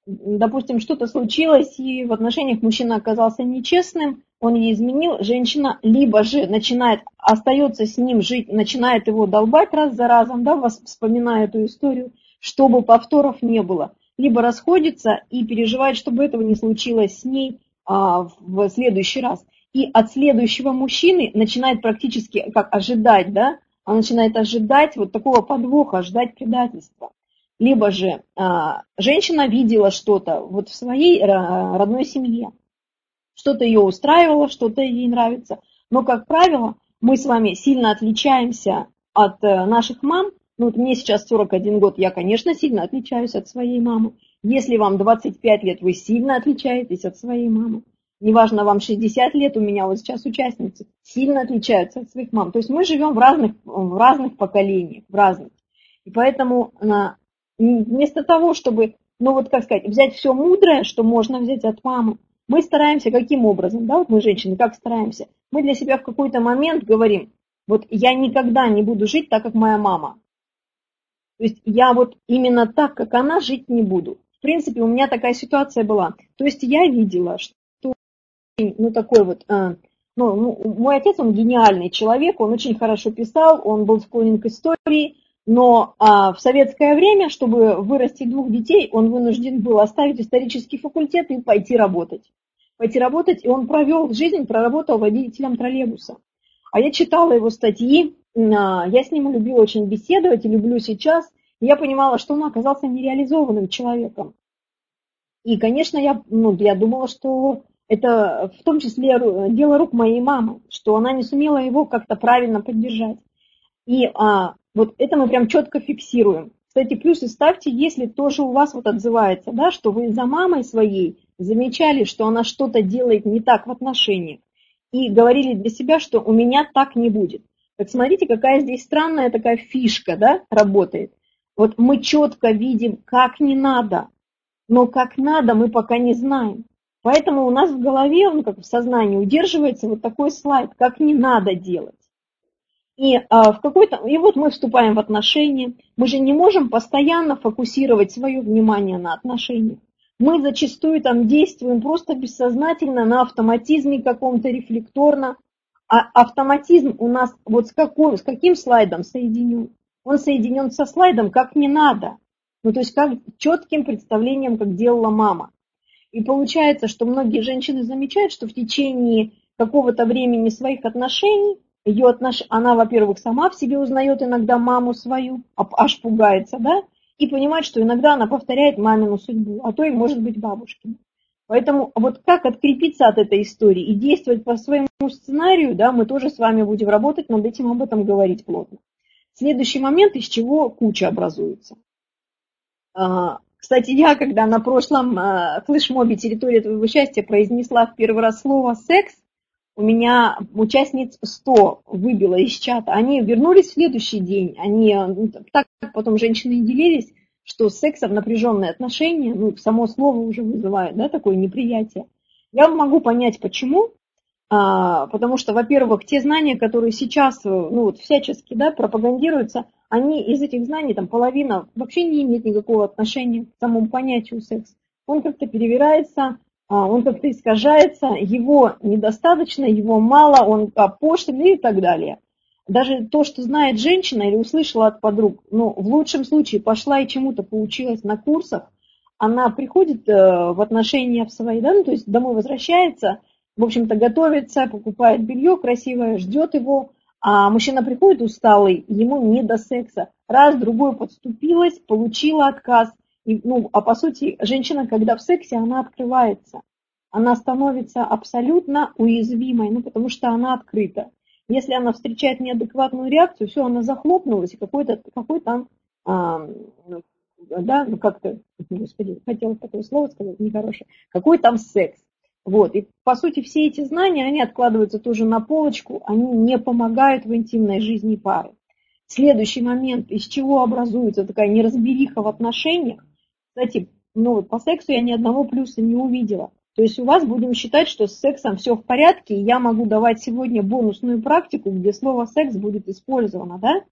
Допустим, что-то случилось, и в отношениях мужчина оказался нечестным, он ей изменил, женщина либо же начинает, остается с ним жить, начинает его долбать раз за разом, да, вспоминая эту историю, чтобы повторов не было, либо расходится и переживает, чтобы этого не случилось с ней а, в следующий раз. И от следующего мужчины начинает практически как ожидать, да, она начинает ожидать вот такого подвоха, ждать предательства. Либо же а, женщина видела что-то вот в своей а, родной семье, что-то ее устраивало, что-то ей нравится. Но, как правило, мы с вами сильно отличаемся от а, наших мам. Ну, вот мне сейчас 41 год, я, конечно, сильно отличаюсь от своей мамы. Если вам 25 лет, вы сильно отличаетесь от своей мамы неважно, вам 60 лет, у меня вот сейчас участницы, сильно отличаются от своих мам. То есть мы живем в разных, в разных поколениях, в разных. И поэтому вместо того, чтобы, ну вот как сказать, взять все мудрое, что можно взять от мамы, мы стараемся каким образом, да, вот мы женщины, как стараемся? Мы для себя в какой-то момент говорим, вот я никогда не буду жить так, как моя мама. То есть я вот именно так, как она, жить не буду. В принципе, у меня такая ситуация была. То есть я видела, что ну, такой вот, а, ну, ну, мой отец, он гениальный человек, он очень хорошо писал, он был склонен к истории, но а, в советское время, чтобы вырастить двух детей, он вынужден был оставить исторический факультет и пойти работать. Пойти работать, и он провел жизнь, проработал водителем троллейбуса. А я читала его статьи, а, я с ним любила очень беседовать и люблю сейчас. И я понимала, что он оказался нереализованным человеком. И, конечно, я, ну, я думала, что это в том числе дело рук моей мамы, что она не сумела его как-то правильно поддержать. И а, вот это мы прям четко фиксируем. Кстати, плюсы ставьте, если тоже у вас вот отзывается, да, что вы за мамой своей замечали, что она что-то делает не так в отношениях, и говорили для себя, что у меня так не будет. Так смотрите, какая здесь странная такая фишка, да, работает. Вот мы четко видим, как не надо, но как надо мы пока не знаем. Поэтому у нас в голове, ну, как в сознании, удерживается вот такой слайд, как не надо делать. И, а, в какой-то, и вот мы вступаем в отношения. Мы же не можем постоянно фокусировать свое внимание на отношениях. Мы зачастую там действуем просто бессознательно, на автоматизме каком-то, рефлекторно. А автоматизм у нас вот с, какой, с каким слайдом соединен? Он соединен со слайдом как не надо. Ну, то есть как четким представлением, как делала мама. И получается, что многие женщины замечают, что в течение какого-то времени своих отношений ее отнош... она, во-первых, сама в себе узнает иногда маму свою, аж пугается, да, и понимает, что иногда она повторяет мамину судьбу, а то и может быть бабушкин. Поэтому вот как открепиться от этой истории и действовать по своему сценарию, да, мы тоже с вами будем работать над этим, об этом говорить плотно. Следующий момент, из чего куча образуется. А, кстати, я, когда на прошлом э, флешмобе «Территория твоего счастья» произнесла в первый раз слово «секс», у меня участниц 100 выбило из чата. Они вернулись в следующий день. Они ну, так потом женщины делились, что с сексом напряженные отношения, ну, само слово уже вызывает да, такое неприятие. Я могу понять, почему. А, потому что, во-первых, те знания, которые сейчас ну, вот, всячески да, пропагандируются, они из этих знаний, там половина вообще не имеет никакого отношения к самому понятию секс. Он как-то перевирается, он как-то искажается, его недостаточно, его мало, он опошлен и так далее. Даже то, что знает женщина или услышала от подруг, ну, в лучшем случае пошла и чему-то поучилась на курсах, она приходит э, в отношения в свои, да, ну, то есть домой возвращается, в общем-то, готовится, покупает белье красивое, ждет его, а мужчина приходит усталый, ему не до секса. Раз, другой подступилась, получила отказ. И, ну, а по сути, женщина, когда в сексе, она открывается. Она становится абсолютно уязвимой, ну, потому что она открыта. Если она встречает неадекватную реакцию, все, она захлопнулась, и какой-то какой там, а, ну, да, ну как-то, господи, хотела такое слово сказать, нехорошее, какой там секс. Вот, и по сути все эти знания, они откладываются тоже на полочку, они не помогают в интимной жизни пары. Следующий момент, из чего образуется такая неразбериха в отношениях, кстати, ну по сексу я ни одного плюса не увидела. То есть у вас будем считать, что с сексом все в порядке, и я могу давать сегодня бонусную практику, где слово секс будет использовано, да?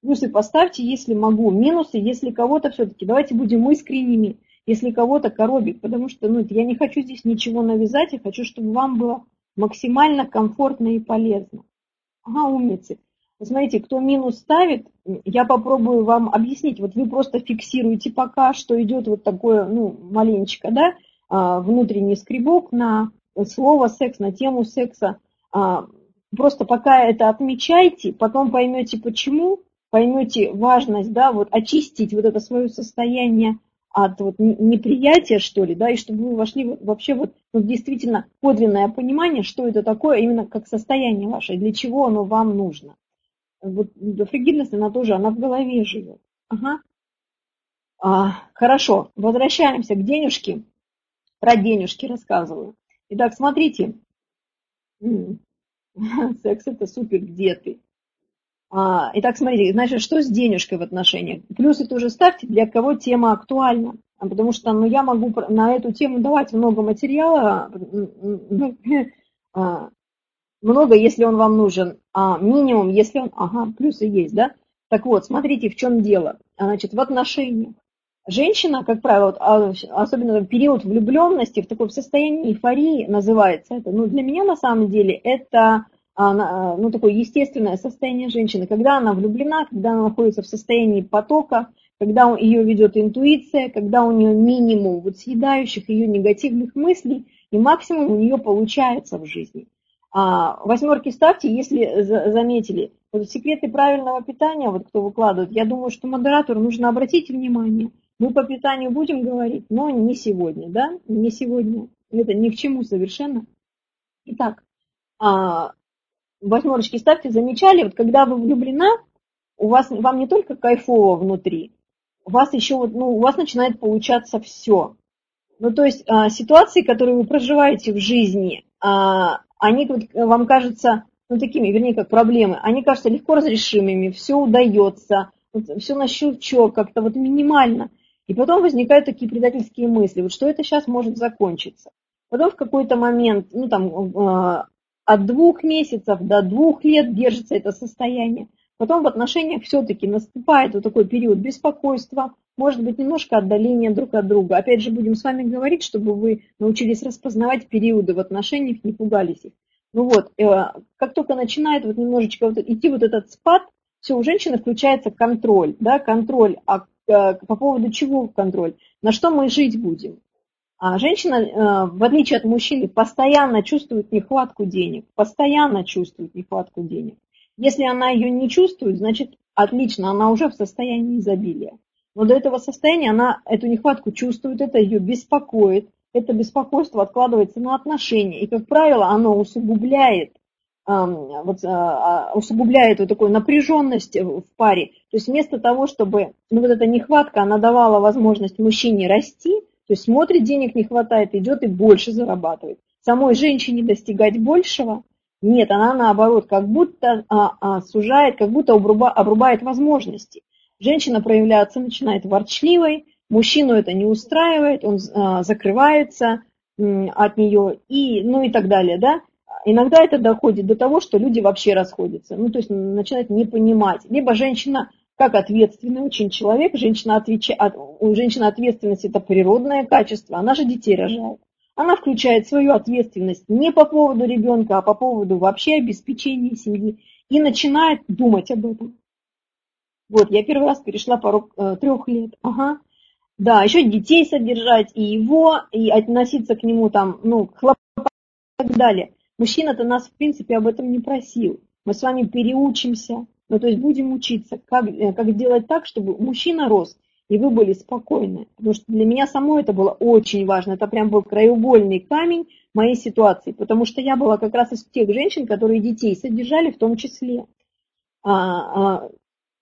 Плюсы поставьте, если могу, минусы, если кого-то все-таки. Давайте будем искренними, если кого-то коробит, потому что ну, я не хочу здесь ничего навязать, я хочу, чтобы вам было максимально комфортно и полезно. Ага, умницы. Смотрите, кто минус ставит, я попробую вам объяснить. Вот вы просто фиксируете пока, что идет вот такое, ну, маленечко, да, а, внутренний скребок на слово секс, на тему секса. А, просто пока это отмечайте, потом поймете почему, поймете важность, да, вот очистить вот это свое состояние от вот неприятия, что ли, да, и чтобы вы вошли вообще вот, вот действительно подлинное понимание, что это такое именно как состояние ваше, для чего оно вам нужно. Вот фригидность, она тоже, она в голове живет. Ага. А, хорошо, возвращаемся к денежке про денежки рассказываю. Итак, смотрите, секс это супер, где ты? А, итак, смотрите, значит, что с денежкой в отношениях? Плюсы тоже ставьте, для кого тема актуальна. А потому что ну, я могу на эту тему давать много материала, ну, а, много, если он вам нужен, а минимум, если он, ага, плюсы есть, да? Так вот, смотрите, в чем дело. Значит, в отношениях женщина, как правило, а, особенно в период влюбленности, в таком состоянии эйфории называется это. Ну, для меня на самом деле это а, ну, такое естественное состояние женщины, когда она влюблена, когда она находится в состоянии потока, когда ее ведет интуиция, когда у нее минимум вот съедающих ее негативных мыслей и максимум у нее получается в жизни. А, восьмерки ставьте, если заметили. Вот секреты правильного питания, вот кто выкладывает, я думаю, что модератору нужно обратить внимание – мы по питанию будем говорить, но не сегодня, да? Не сегодня. Это ни к чему совершенно. Итак, а, восьмерочки ставьте, замечали, вот когда вы влюблена, у вас, вам не только кайфово внутри, у вас еще вот, ну, у вас начинает получаться все. Ну, то есть а, ситуации, которые вы проживаете в жизни, а, они вот, вам кажутся, ну, такими, вернее, как проблемы, они кажутся легко разрешимыми, все удается, вот, все на щелчок, как-то вот минимально. И потом возникают такие предательские мысли, вот что это сейчас может закончиться. Потом в какой-то момент, ну там, э, от двух месяцев до двух лет держится это состояние. Потом в отношениях все-таки наступает вот такой период беспокойства, может быть немножко отдаления друг от друга. Опять же, будем с вами говорить, чтобы вы научились распознавать периоды в отношениях, не пугались их. Ну вот, э, как только начинает вот немножечко вот идти вот этот спад, все, у женщины включается контроль, да, контроль, а Э, по поводу чего контроль? На что мы жить будем? А женщина, э, в отличие от мужчины, постоянно чувствует нехватку денег, постоянно чувствует нехватку денег. Если она ее не чувствует, значит, отлично, она уже в состоянии изобилия. Но до этого состояния она эту нехватку чувствует, это ее беспокоит, это беспокойство откладывается на отношения. И, как правило, оно усугубляет вот, а, а, усугубляет вот такую напряженность в паре. То есть вместо того, чтобы ну, вот эта нехватка, она давала возможность мужчине расти, то есть смотрит, денег не хватает, идет и больше зарабатывает. Самой женщине достигать большего, нет, она наоборот, как будто а, а, сужает, как будто обруба, обрубает возможности. Женщина проявляться начинает ворчливой, мужчину это не устраивает, он а, закрывается от нее и, ну и так далее, да. Иногда это доходит до того, что люди вообще расходятся, ну, то есть начинают не понимать. Либо женщина как ответственный очень человек, женщина, отвечает, у женщины ответственность это природное качество, она же детей рожает. Она включает свою ответственность не по поводу ребенка, а по поводу вообще обеспечения семьи и начинает думать об этом. Вот, я первый раз перешла порог э, трех лет. Ага. Да, еще детей содержать, и его, и относиться к нему там, ну, хлопотать и так далее. Мужчина-то нас, в принципе, об этом не просил. Мы с вами переучимся, ну, то есть будем учиться, как, э, как делать так, чтобы мужчина рос и вы были спокойны. Потому что для меня самой это было очень важно. Это прям был краеугольный камень моей ситуации. Потому что я была как раз из тех женщин, которые детей содержали в том числе. А, а,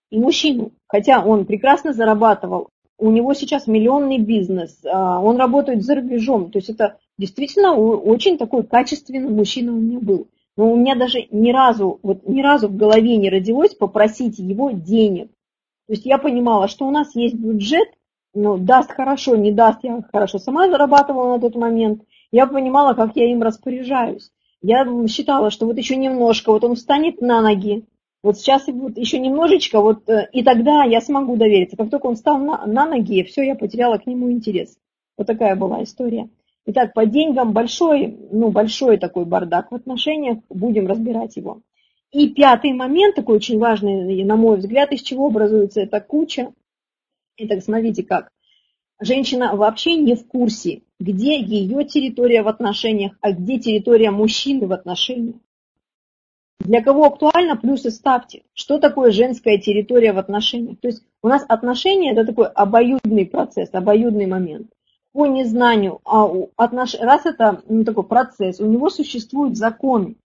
и мужчину. Хотя он прекрасно зарабатывал. У него сейчас миллионный бизнес. А, он работает за рубежом. То есть это действительно очень такой качественный мужчина у меня был. Но у меня даже ни разу, вот ни разу в голове не родилось попросить его денег. То есть я понимала, что у нас есть бюджет, ну, даст хорошо, не даст, я хорошо сама зарабатывала на тот момент. Я понимала, как я им распоряжаюсь. Я считала, что вот еще немножко, вот он встанет на ноги, вот сейчас вот еще немножечко, вот, э, и тогда я смогу довериться. Как только он встал на, на ноги, все, я потеряла к нему интерес. Вот такая была история. Итак, по деньгам большой, ну, большой такой бардак в отношениях, будем разбирать его. И пятый момент, такой очень важный, на мой взгляд, из чего образуется эта куча. Итак, смотрите как. Женщина вообще не в курсе, где ее территория в отношениях, а где территория мужчины в отношениях. Для кого актуально, плюсы ставьте. Что такое женская территория в отношениях? То есть у нас отношения это такой обоюдный процесс, обоюдный момент. По незнанию, а отнош... раз это ну, такой процесс, у него существуют законы,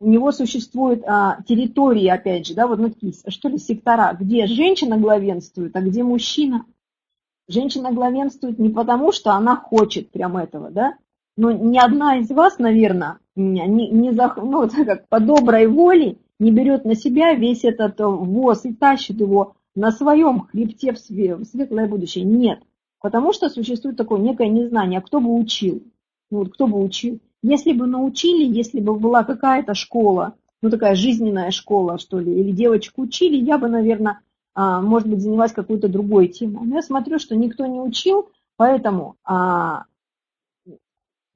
у него существуют а, территории, опять же, да, вот ну, что ли, сектора, где женщина главенствует, а где мужчина. Женщина главенствует не потому, что она хочет прям этого, да, но ни одна из вас, наверное, не, не за, ну, как по доброй воле не берет на себя весь этот воз и тащит его на своем хребте в, свет, в светлое будущее. Нет. Потому что существует такое некое незнание. Кто бы учил? Ну, вот кто бы учил? Если бы научили, если бы была какая-то школа, ну такая жизненная школа, что ли, или девочку учили, я бы, наверное, а, может быть, занялась какой-то другой темой. Но я смотрю, что никто не учил, поэтому а,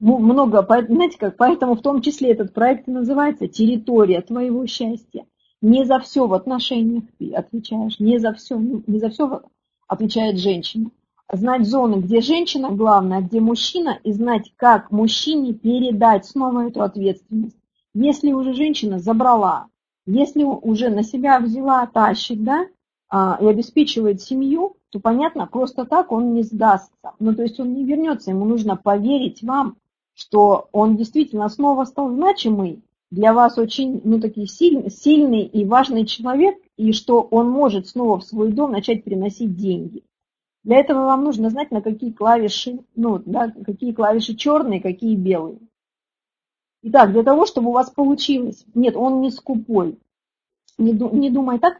много, знаете как, поэтому в том числе этот проект и называется «Территория твоего счастья». Не за все в отношениях ты отвечаешь, не за все, не за все отвечает женщина. Знать зоны, где женщина главная, где мужчина, и знать, как мужчине передать снова эту ответственность. Если уже женщина забрала, если уже на себя взяла, тащит, да, а, и обеспечивает семью, то понятно, просто так он не сдастся. Ну, то есть он не вернется, ему нужно поверить вам, что он действительно снова стал значимый, для вас очень ну, такие сильный, сильный и важный человек, и что он может снова в свой дом начать приносить деньги. Для этого вам нужно знать, на какие клавиши, ну, да, какие клавиши черные, какие белые. Итак, для того, чтобы у вас получилось, нет, он не скупой, не, думай так,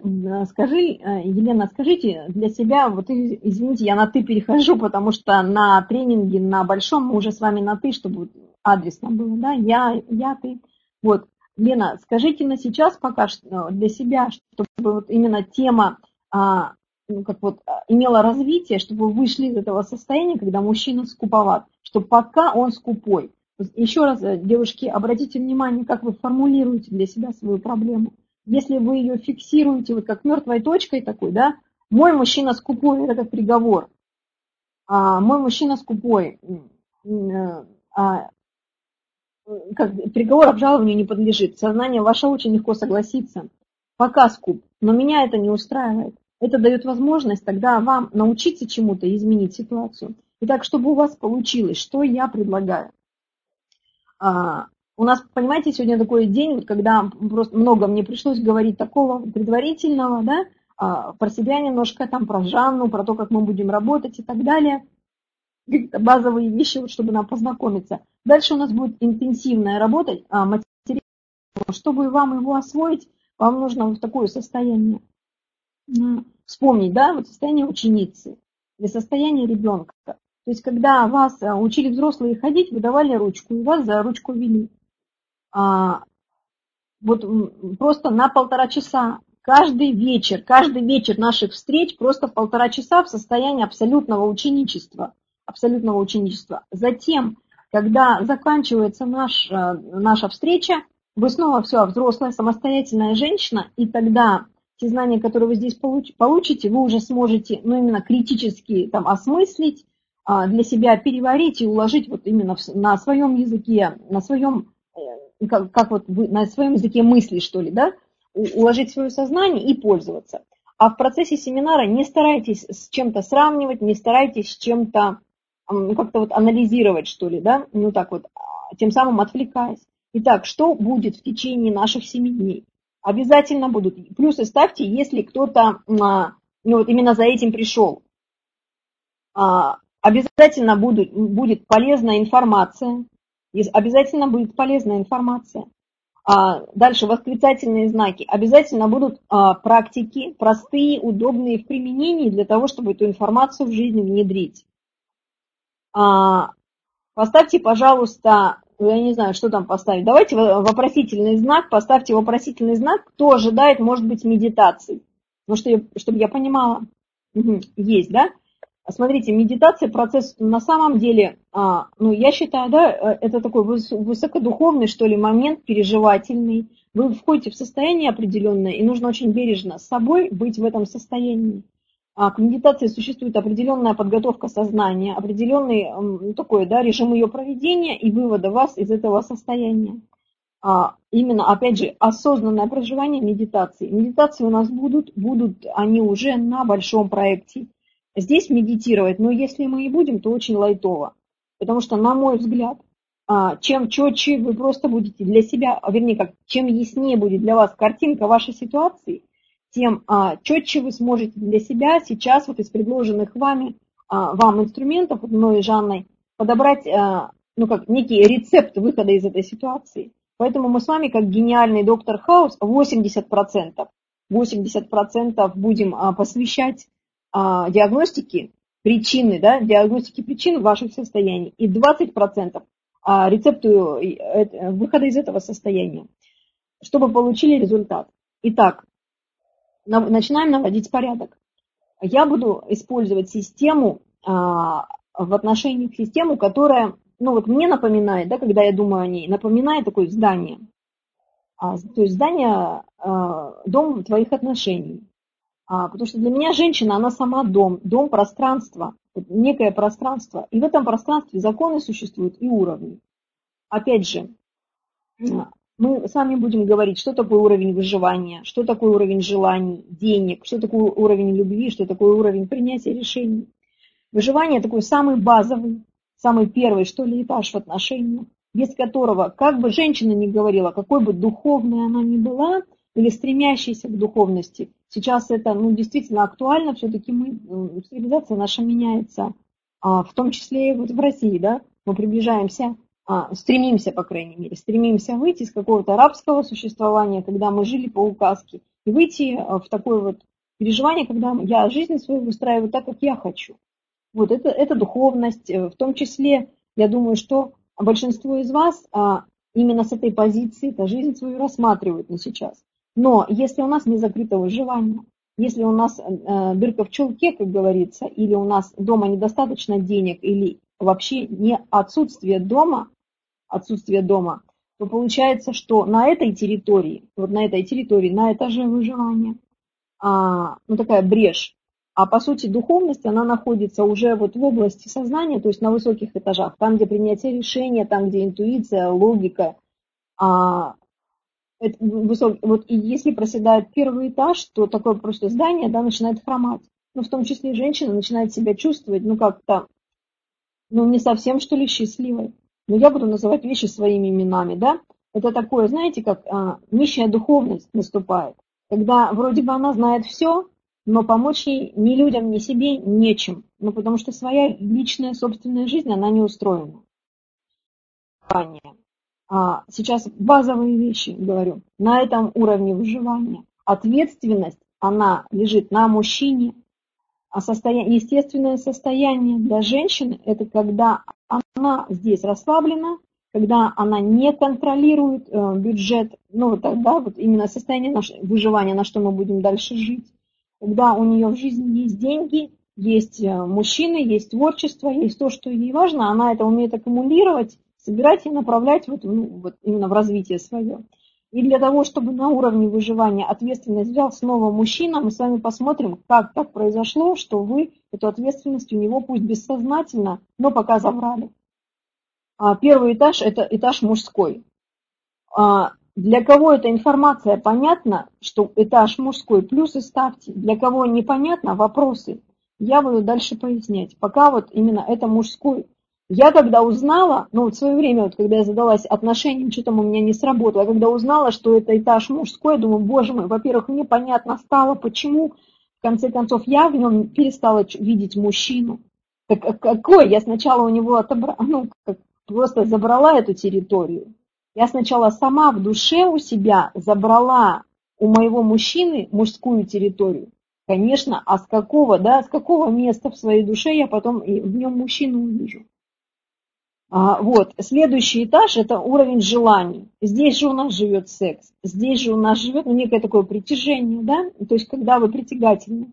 скажи, э, Елена, скажите для себя, вот извините, я на ты перехожу, потому что на тренинге на большом мы уже с вами на ты, чтобы адресно было, да, я, я, ты. Вот, Лена, скажите на сейчас пока что для себя, чтобы вот именно тема а, ну, как вот имела развитие, чтобы вы вышли из этого состояния, когда мужчина скуповат, что пока он скупой. Еще раз, э, девушки, обратите внимание, как вы формулируете для себя свою проблему если вы ее фиксируете вот как мертвой точкой такой, да, мой мужчина скупой, это как приговор. А, мой мужчина скупой, э, а, как приговор обжалованию не подлежит. Сознание ваше очень легко согласится. Пока скуп, но меня это не устраивает. Это дает возможность тогда вам научиться чему-то и изменить ситуацию. Итак, чтобы у вас получилось, что я предлагаю? А, у нас, понимаете, сегодня такой день, когда просто много мне пришлось говорить такого предварительного, да, а, про себя немножко, там, про Жанну, про то, как мы будем работать и так далее. Какие-то базовые вещи, вот, чтобы нам познакомиться. Дальше у нас будет интенсивная работа, а, материал. Чтобы вам его освоить, вам нужно вот такое состояние вспомнить, да, вот состояние ученицы или состояние ребенка. То есть, когда вас а, учили взрослые ходить, вы давали ручку, и вас за ручку вели а, вот просто на полтора часа. Каждый вечер, каждый вечер наших встреч просто полтора часа в состоянии абсолютного ученичества. Абсолютного ученичества. Затем, когда заканчивается наш, э, наша встреча, вы снова все, взрослая, самостоятельная женщина, и тогда те знания, которые вы здесь получите, вы уже сможете, ну, именно критически там осмыслить, а, для себя переварить и уложить вот именно на своем языке, на своем как, как вот вы на своем языке мысли, что ли, да, уложить свое сознание и пользоваться. А в процессе семинара не старайтесь с чем-то сравнивать, не старайтесь с чем-то ну, как-то вот анализировать, что ли, да, ну так вот, а, тем самым отвлекаясь. Итак, что будет в течение наших семи дней? Обязательно будут. Плюсы ставьте, если кто-то а, ну, вот именно за этим пришел. А, обязательно будут, будет полезная информация. Обязательно будет полезная информация. А, дальше восклицательные знаки. Обязательно будут а, практики, простые, удобные в применении для того, чтобы эту информацию в жизнь внедрить. А, поставьте, пожалуйста, я не знаю, что там поставить. Давайте вопросительный знак, поставьте вопросительный знак, кто ожидает, может быть, медитации. Ну, что я, чтобы я понимала. Угу, есть, да? Смотрите, медитация, процесс на самом деле, а, ну, я считаю, да, э, это такой высокодуховный, что ли, момент, переживательный. Вы входите в состояние определенное, и нужно очень бережно с собой быть в этом состоянии. А к медитации существует определенная подготовка сознания, определенный ну, такой да, режим ее проведения и вывода вас из этого состояния. А, именно, опять же, осознанное проживание медитации. Медитации у нас будут, будут они уже на большом проекте здесь медитировать, но если мы и будем, то очень лайтово. Потому что, на мой взгляд, а, чем четче вы просто будете для себя, а, вернее, как, чем яснее будет для вас картинка вашей ситуации, тем а, четче вы сможете для себя сейчас вот из предложенных вами, вам инструментов, вот мной и Жанной, подобрать ну, как некий рецепт выхода из этой ситуации. Поэтому мы с вами, как гениальный доктор Хаус, 80%, 80% будем посвящать а, диагностики причины, да, диагностики причин ваших состояний и 20% а, рецепту э, выхода из этого состояния, чтобы получили результат. Итак, начинаем наводить порядок. Я буду использовать систему а, в отношении к систему, которая, ну вот мне напоминает, да, когда я думаю о ней, напоминает такое здание. То есть здание, дом твоих отношений. А, потому что для меня женщина, она сама дом, дом пространство, некое пространство. И в этом пространстве законы существуют и уровни. Опять же, мы с вами будем говорить, что такое уровень выживания, что такое уровень желаний, денег, что такое уровень любви, что такое уровень принятия решений. Выживание такой самый базовый, самый первый, что ли, этаж в отношениях, без которого, как бы женщина ни говорила, какой бы духовной она ни была, или стремящейся к духовности, Сейчас это ну, действительно актуально, все-таки мы, цивилизация наша меняется, а, в том числе и вот в России, да, мы приближаемся, а, стремимся, по крайней мере, стремимся выйти из какого-то рабского существования, когда мы жили по указке, и выйти а, в такое вот переживание, когда я жизнь свою выстраиваю так, как я хочу. Вот это, это духовность, э, в том числе, я думаю, что большинство из вас именно с этой позиции это жизнь свою рассматривают на сейчас. Но если у нас не закрыто выживание, если у нас э, дырка в чулке, как говорится, или у нас дома недостаточно денег, или вообще не отсутствие дома, отсутствие дома, то получается, что на этой территории, вот на этой территории, на этаже выживания, а, ну такая брешь, а по сути духовность, она находится уже вот в области сознания, то есть на высоких этажах, там, где принятие решения, там, где интуиция, логика, а, это вот и если проседает первый этаж, то такое просто здание, да, начинает хромать. Ну, в том числе и женщина начинает себя чувствовать, ну, как-то, ну, не совсем, что ли, счастливой. Но я буду называть вещи своими именами, да. Это такое, знаете, как а, нищая духовность наступает. Когда вроде бы она знает все, но помочь ей ни людям, ни себе нечем. Ну, потому что своя личная собственная жизнь, она не устроена. А, сейчас базовые вещи говорю, на этом уровне выживания. Ответственность, она лежит на мужчине, а состояние, естественное состояние для женщины – это когда она здесь расслаблена, когда она не контролирует э, бюджет, ну тогда вот именно состояние нашего выживания, на что мы будем дальше жить, когда у нее в жизни есть деньги, есть э, мужчины, есть творчество, есть то, что ей важно, она это умеет аккумулировать собирать и направлять вот, ну, вот именно в развитие свое. И для того, чтобы на уровне выживания ответственность взял снова мужчина, мы с вами посмотрим, как так произошло, что вы эту ответственность у него пусть бессознательно, но пока забрали. А первый этаж – это этаж мужской. А для кого эта информация понятна, что этаж мужской, плюсы ставьте. Для кого непонятно, вопросы. Я буду дальше пояснять. Пока вот именно это мужской. Я когда узнала, ну в свое время, вот когда я задалась отношением, что там у меня не сработало, я когда узнала, что это этаж мужской, я думаю, боже мой, во-первых, мне понятно стало, почему, в конце концов, я в нем перестала видеть мужчину. Так, какой? Я сначала у него отобрала, ну, как, просто забрала эту территорию. Я сначала сама в душе у себя забрала у моего мужчины мужскую территорию. Конечно, а с какого, да, с какого места в своей душе я потом в нем мужчину увижу. А, вот, следующий этаж – это уровень желаний. Здесь же у нас живет секс, здесь же у нас живет ну, некое такое притяжение, да, то есть когда вы притягательны.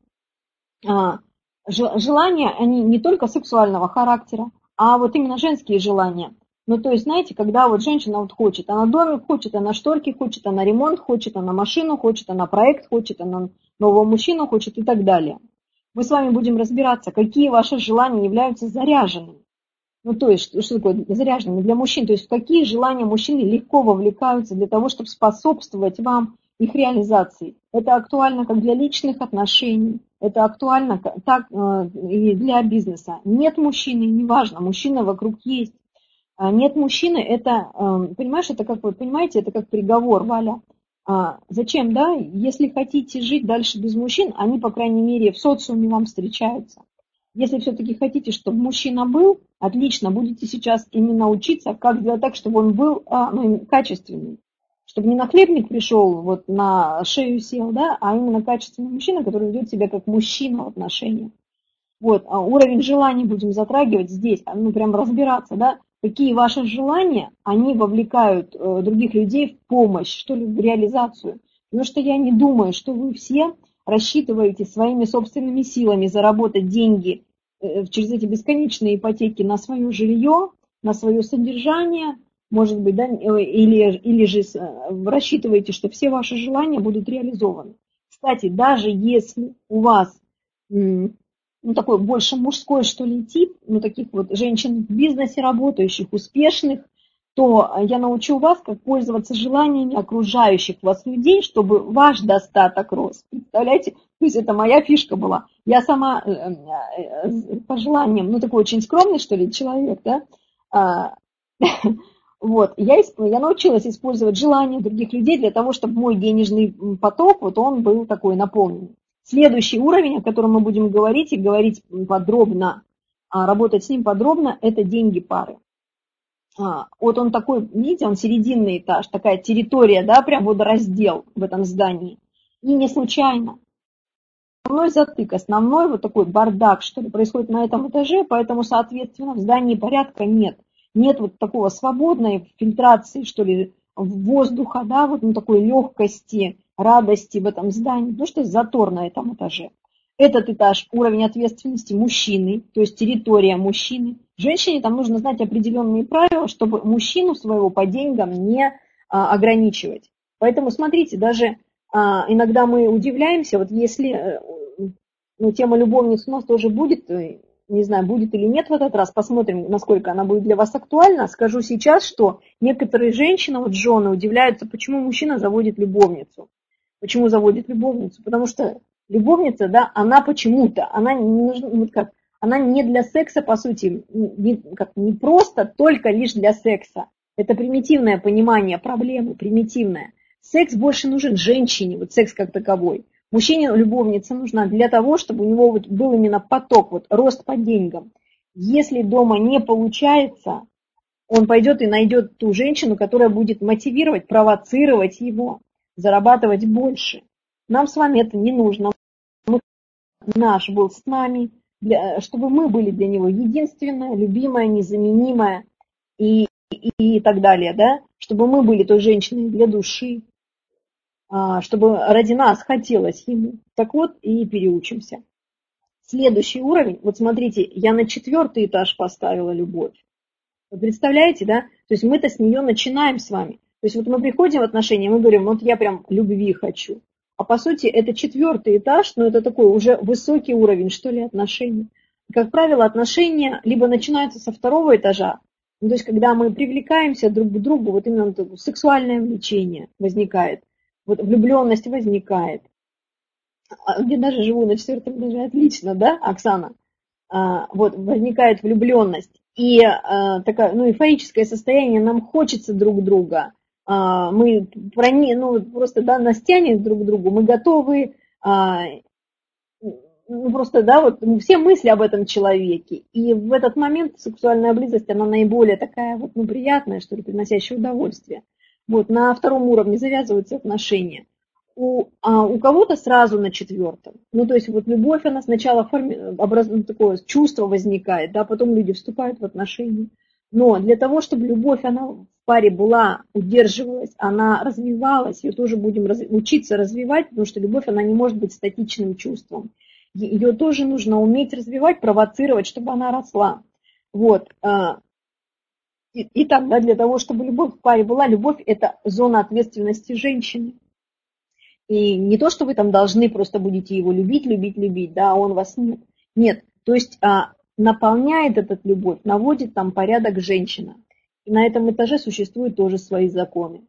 А, желания, они не только сексуального характера, а вот именно женские желания. Ну, то есть, знаете, когда вот женщина вот хочет, она домик хочет, она шторки хочет, она ремонт хочет, она машину хочет, она проект хочет, она нового мужчину хочет и так далее. Мы с вами будем разбираться, какие ваши желания являются заряженными. Ну, то есть, что, такое заряженными для мужчин? То есть, какие желания мужчины легко вовлекаются для того, чтобы способствовать вам их реализации. Это актуально как для личных отношений, это актуально так э, и для бизнеса. Нет мужчины, неважно, мужчина вокруг есть. А нет мужчины, это, э, понимаешь, это как вы понимаете, это как приговор, Валя. А зачем, да? Если хотите жить дальше без мужчин, они, по крайней мере, в социуме вам встречаются. Если все-таки хотите, чтобы мужчина был, отлично, будете сейчас именно учиться, как сделать так, чтобы он был а, ну, качественный. Чтобы не нахлебник пришел, вот на шею сел, да, а именно качественный мужчина, который ведет себя как мужчина в отношениях. Вот, а уровень желаний будем затрагивать здесь, а, ну прям разбираться, да, какие ваши желания, они вовлекают э, других людей в помощь, что ли, в реализацию. Потому что я не думаю, что вы все рассчитываете своими собственными силами заработать деньги через эти бесконечные ипотеки на свое жилье, на свое содержание, может быть, да, э, или, или же э, рассчитываете, что все ваши желания будут реализованы. Кстати, даже если у вас ну, такой больше мужской, что ли, тип, ну, таких вот женщин в бизнесе работающих, успешных, то я научу вас, как пользоваться желаниями окружающих вас людей, чтобы ваш достаток рос. Представляете? То есть это моя фишка была. Я сама э, э, э, по желаниям, ну такой очень скромный, что ли, человек, да, а, вот, я, я научилась использовать желания других людей для того, чтобы мой денежный поток, вот он был такой наполнен. Следующий уровень, о котором мы будем говорить и говорить подробно, а работать с ним подробно, это деньги пары. А, вот он такой, видите, он серединный этаж, такая территория, да, прям водораздел в этом здании. И не случайно. Основной затык, основной вот такой бардак, что ли, происходит на этом этаже, поэтому, соответственно, в здании порядка нет. Нет вот такого свободной фильтрации, что ли, воздуха, да, вот ну, такой легкости, радости в этом здании, потому что затор на этом этаже. Этот этаж – уровень ответственности мужчины, то есть территория мужчины. Женщине там нужно знать определенные правила, чтобы мужчину своего по деньгам не а, ограничивать. Поэтому смотрите, даже иногда мы удивляемся, вот если э, ну, тема любовниц у нас тоже будет, э, не знаю, будет или нет в этот раз, посмотрим, насколько она будет для вас актуальна. Скажу сейчас, что некоторые женщины, вот жены, удивляются, почему мужчина заводит любовницу. Почему заводит любовницу? Потому что любовница, да, она почему-то, она не нужна, вот как, она не для секса, по сути, не, как, не просто только лишь для секса. Это примитивное понимание проблемы, примитивное. Секс больше нужен женщине, вот секс как таковой. Мужчине любовница нужна для того, чтобы у него вот был именно поток, вот рост по деньгам. Если дома не получается, он пойдет и найдет ту женщину, которая будет мотивировать, провоцировать его, зарабатывать больше. Нам с вами это не нужно наш был с нами, для, чтобы мы были для него единственная, любимая, незаменимая и, и, и так далее, да, чтобы мы были той женщиной для души, чтобы ради нас хотелось ему. Так вот и переучимся. Следующий уровень, вот смотрите, я на четвертый этаж поставила любовь. Вы представляете, да? То есть мы-то с нее начинаем с вами. То есть вот мы приходим в отношения, мы говорим, вот я прям любви хочу. А по сути это четвертый этаж, но это такой уже высокий уровень, что ли, отношений. Как правило, отношения либо начинаются со второго этажа, Ну, то есть, когда мы привлекаемся друг к другу, вот именно сексуальное влечение возникает, вот влюбленность возникает. А, где даже живу на четвертом этаже, отлично, да, Оксана? А, вот, возникает влюбленность. И а, такое, ну, эйфорическое состояние, нам хочется друг друга. А, мы прони, ну, просто, да, нас тянет друг к другу, мы готовы ну, просто, да, вот все мысли об этом человеке. И в этот момент сексуальная близость, она наиболее такая вот, ну, приятная, что ли, приносящая удовольствие. Вот, на втором уровне завязываются отношения. У, а у кого-то сразу на четвертом. Ну, то есть вот любовь, она сначала форми... образ... ну, такое чувство возникает, да, потом люди вступают в отношения. Но для того, чтобы любовь, она в паре была, удерживалась, она развивалась, ее тоже будем раз... учиться развивать, потому что любовь, она не может быть статичным чувством ее тоже нужно уметь развивать, провоцировать, чтобы она росла. Вот. И, и тогда для того, чтобы любовь в паре была, любовь – это зона ответственности женщины. И не то, что вы там должны просто будете его любить, любить, любить, да, а он вас нет. Нет, то есть а, наполняет этот любовь, наводит там порядок женщина. И на этом этаже существуют тоже свои законы.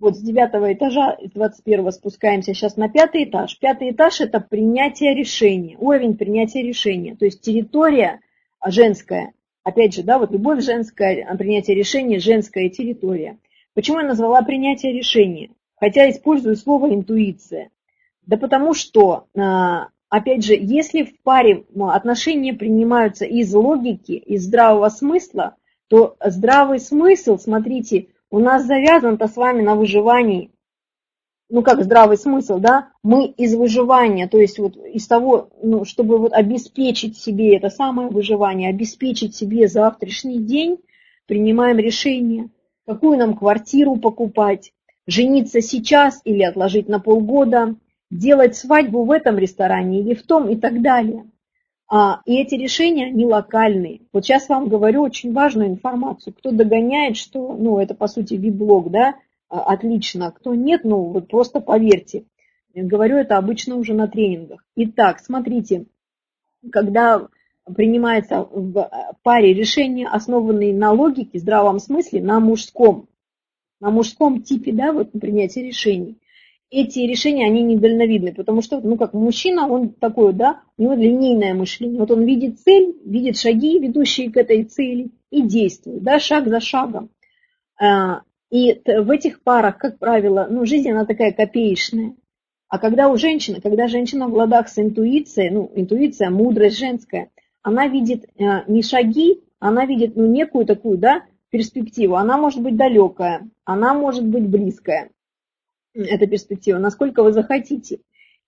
Вот с девятого этажа, с 21 спускаемся сейчас на пятый этаж. Пятый этаж – это принятие решения, уровень принятия решения. То есть территория женская. Опять же, да, вот любовь женская, а принятие решения – женская территория. Почему я назвала принятие решения? Хотя использую слово интуиция. Да потому что, а, опять же, если в паре ну, отношения принимаются из логики, из здравого смысла, то здравый смысл, смотрите, у нас завязан-то с вами на выживании. Ну, как здравый смысл, да? Мы из выживания, то есть вот из того, ну, чтобы вот обеспечить себе это самое выживание, обеспечить себе завтрашний день, принимаем решение, какую нам квартиру покупать, жениться сейчас или отложить на полгода, делать свадьбу в этом ресторане или в том и так далее. А, и эти решения, они локальные. Вот сейчас вам говорю очень важную информацию. Кто догоняет, что, ну, это по сути виблог, да, отлично. Кто нет, ну, вот просто поверьте. Говорю это обычно уже на тренингах. Итак, смотрите, когда принимается в паре решения, основанные на логике, здравом смысле, на мужском, на мужском типе, да, вот принятия решений, эти решения, они недальновидны, потому что, ну, как мужчина, он такой, да, у него линейное мышление. Вот он видит цель, видит шаги, ведущие к этой цели, и действует, да, шаг за шагом. А, и в этих парах, как правило, ну, жизнь, она такая копеечная. А когда у женщины, когда женщина в ладах с интуицией, ну, интуиция, мудрость женская, она видит э, не шаги, она видит, ну, некую такую, да, перспективу. Она может быть далекая, она может быть близкая эта перспектива, насколько вы захотите.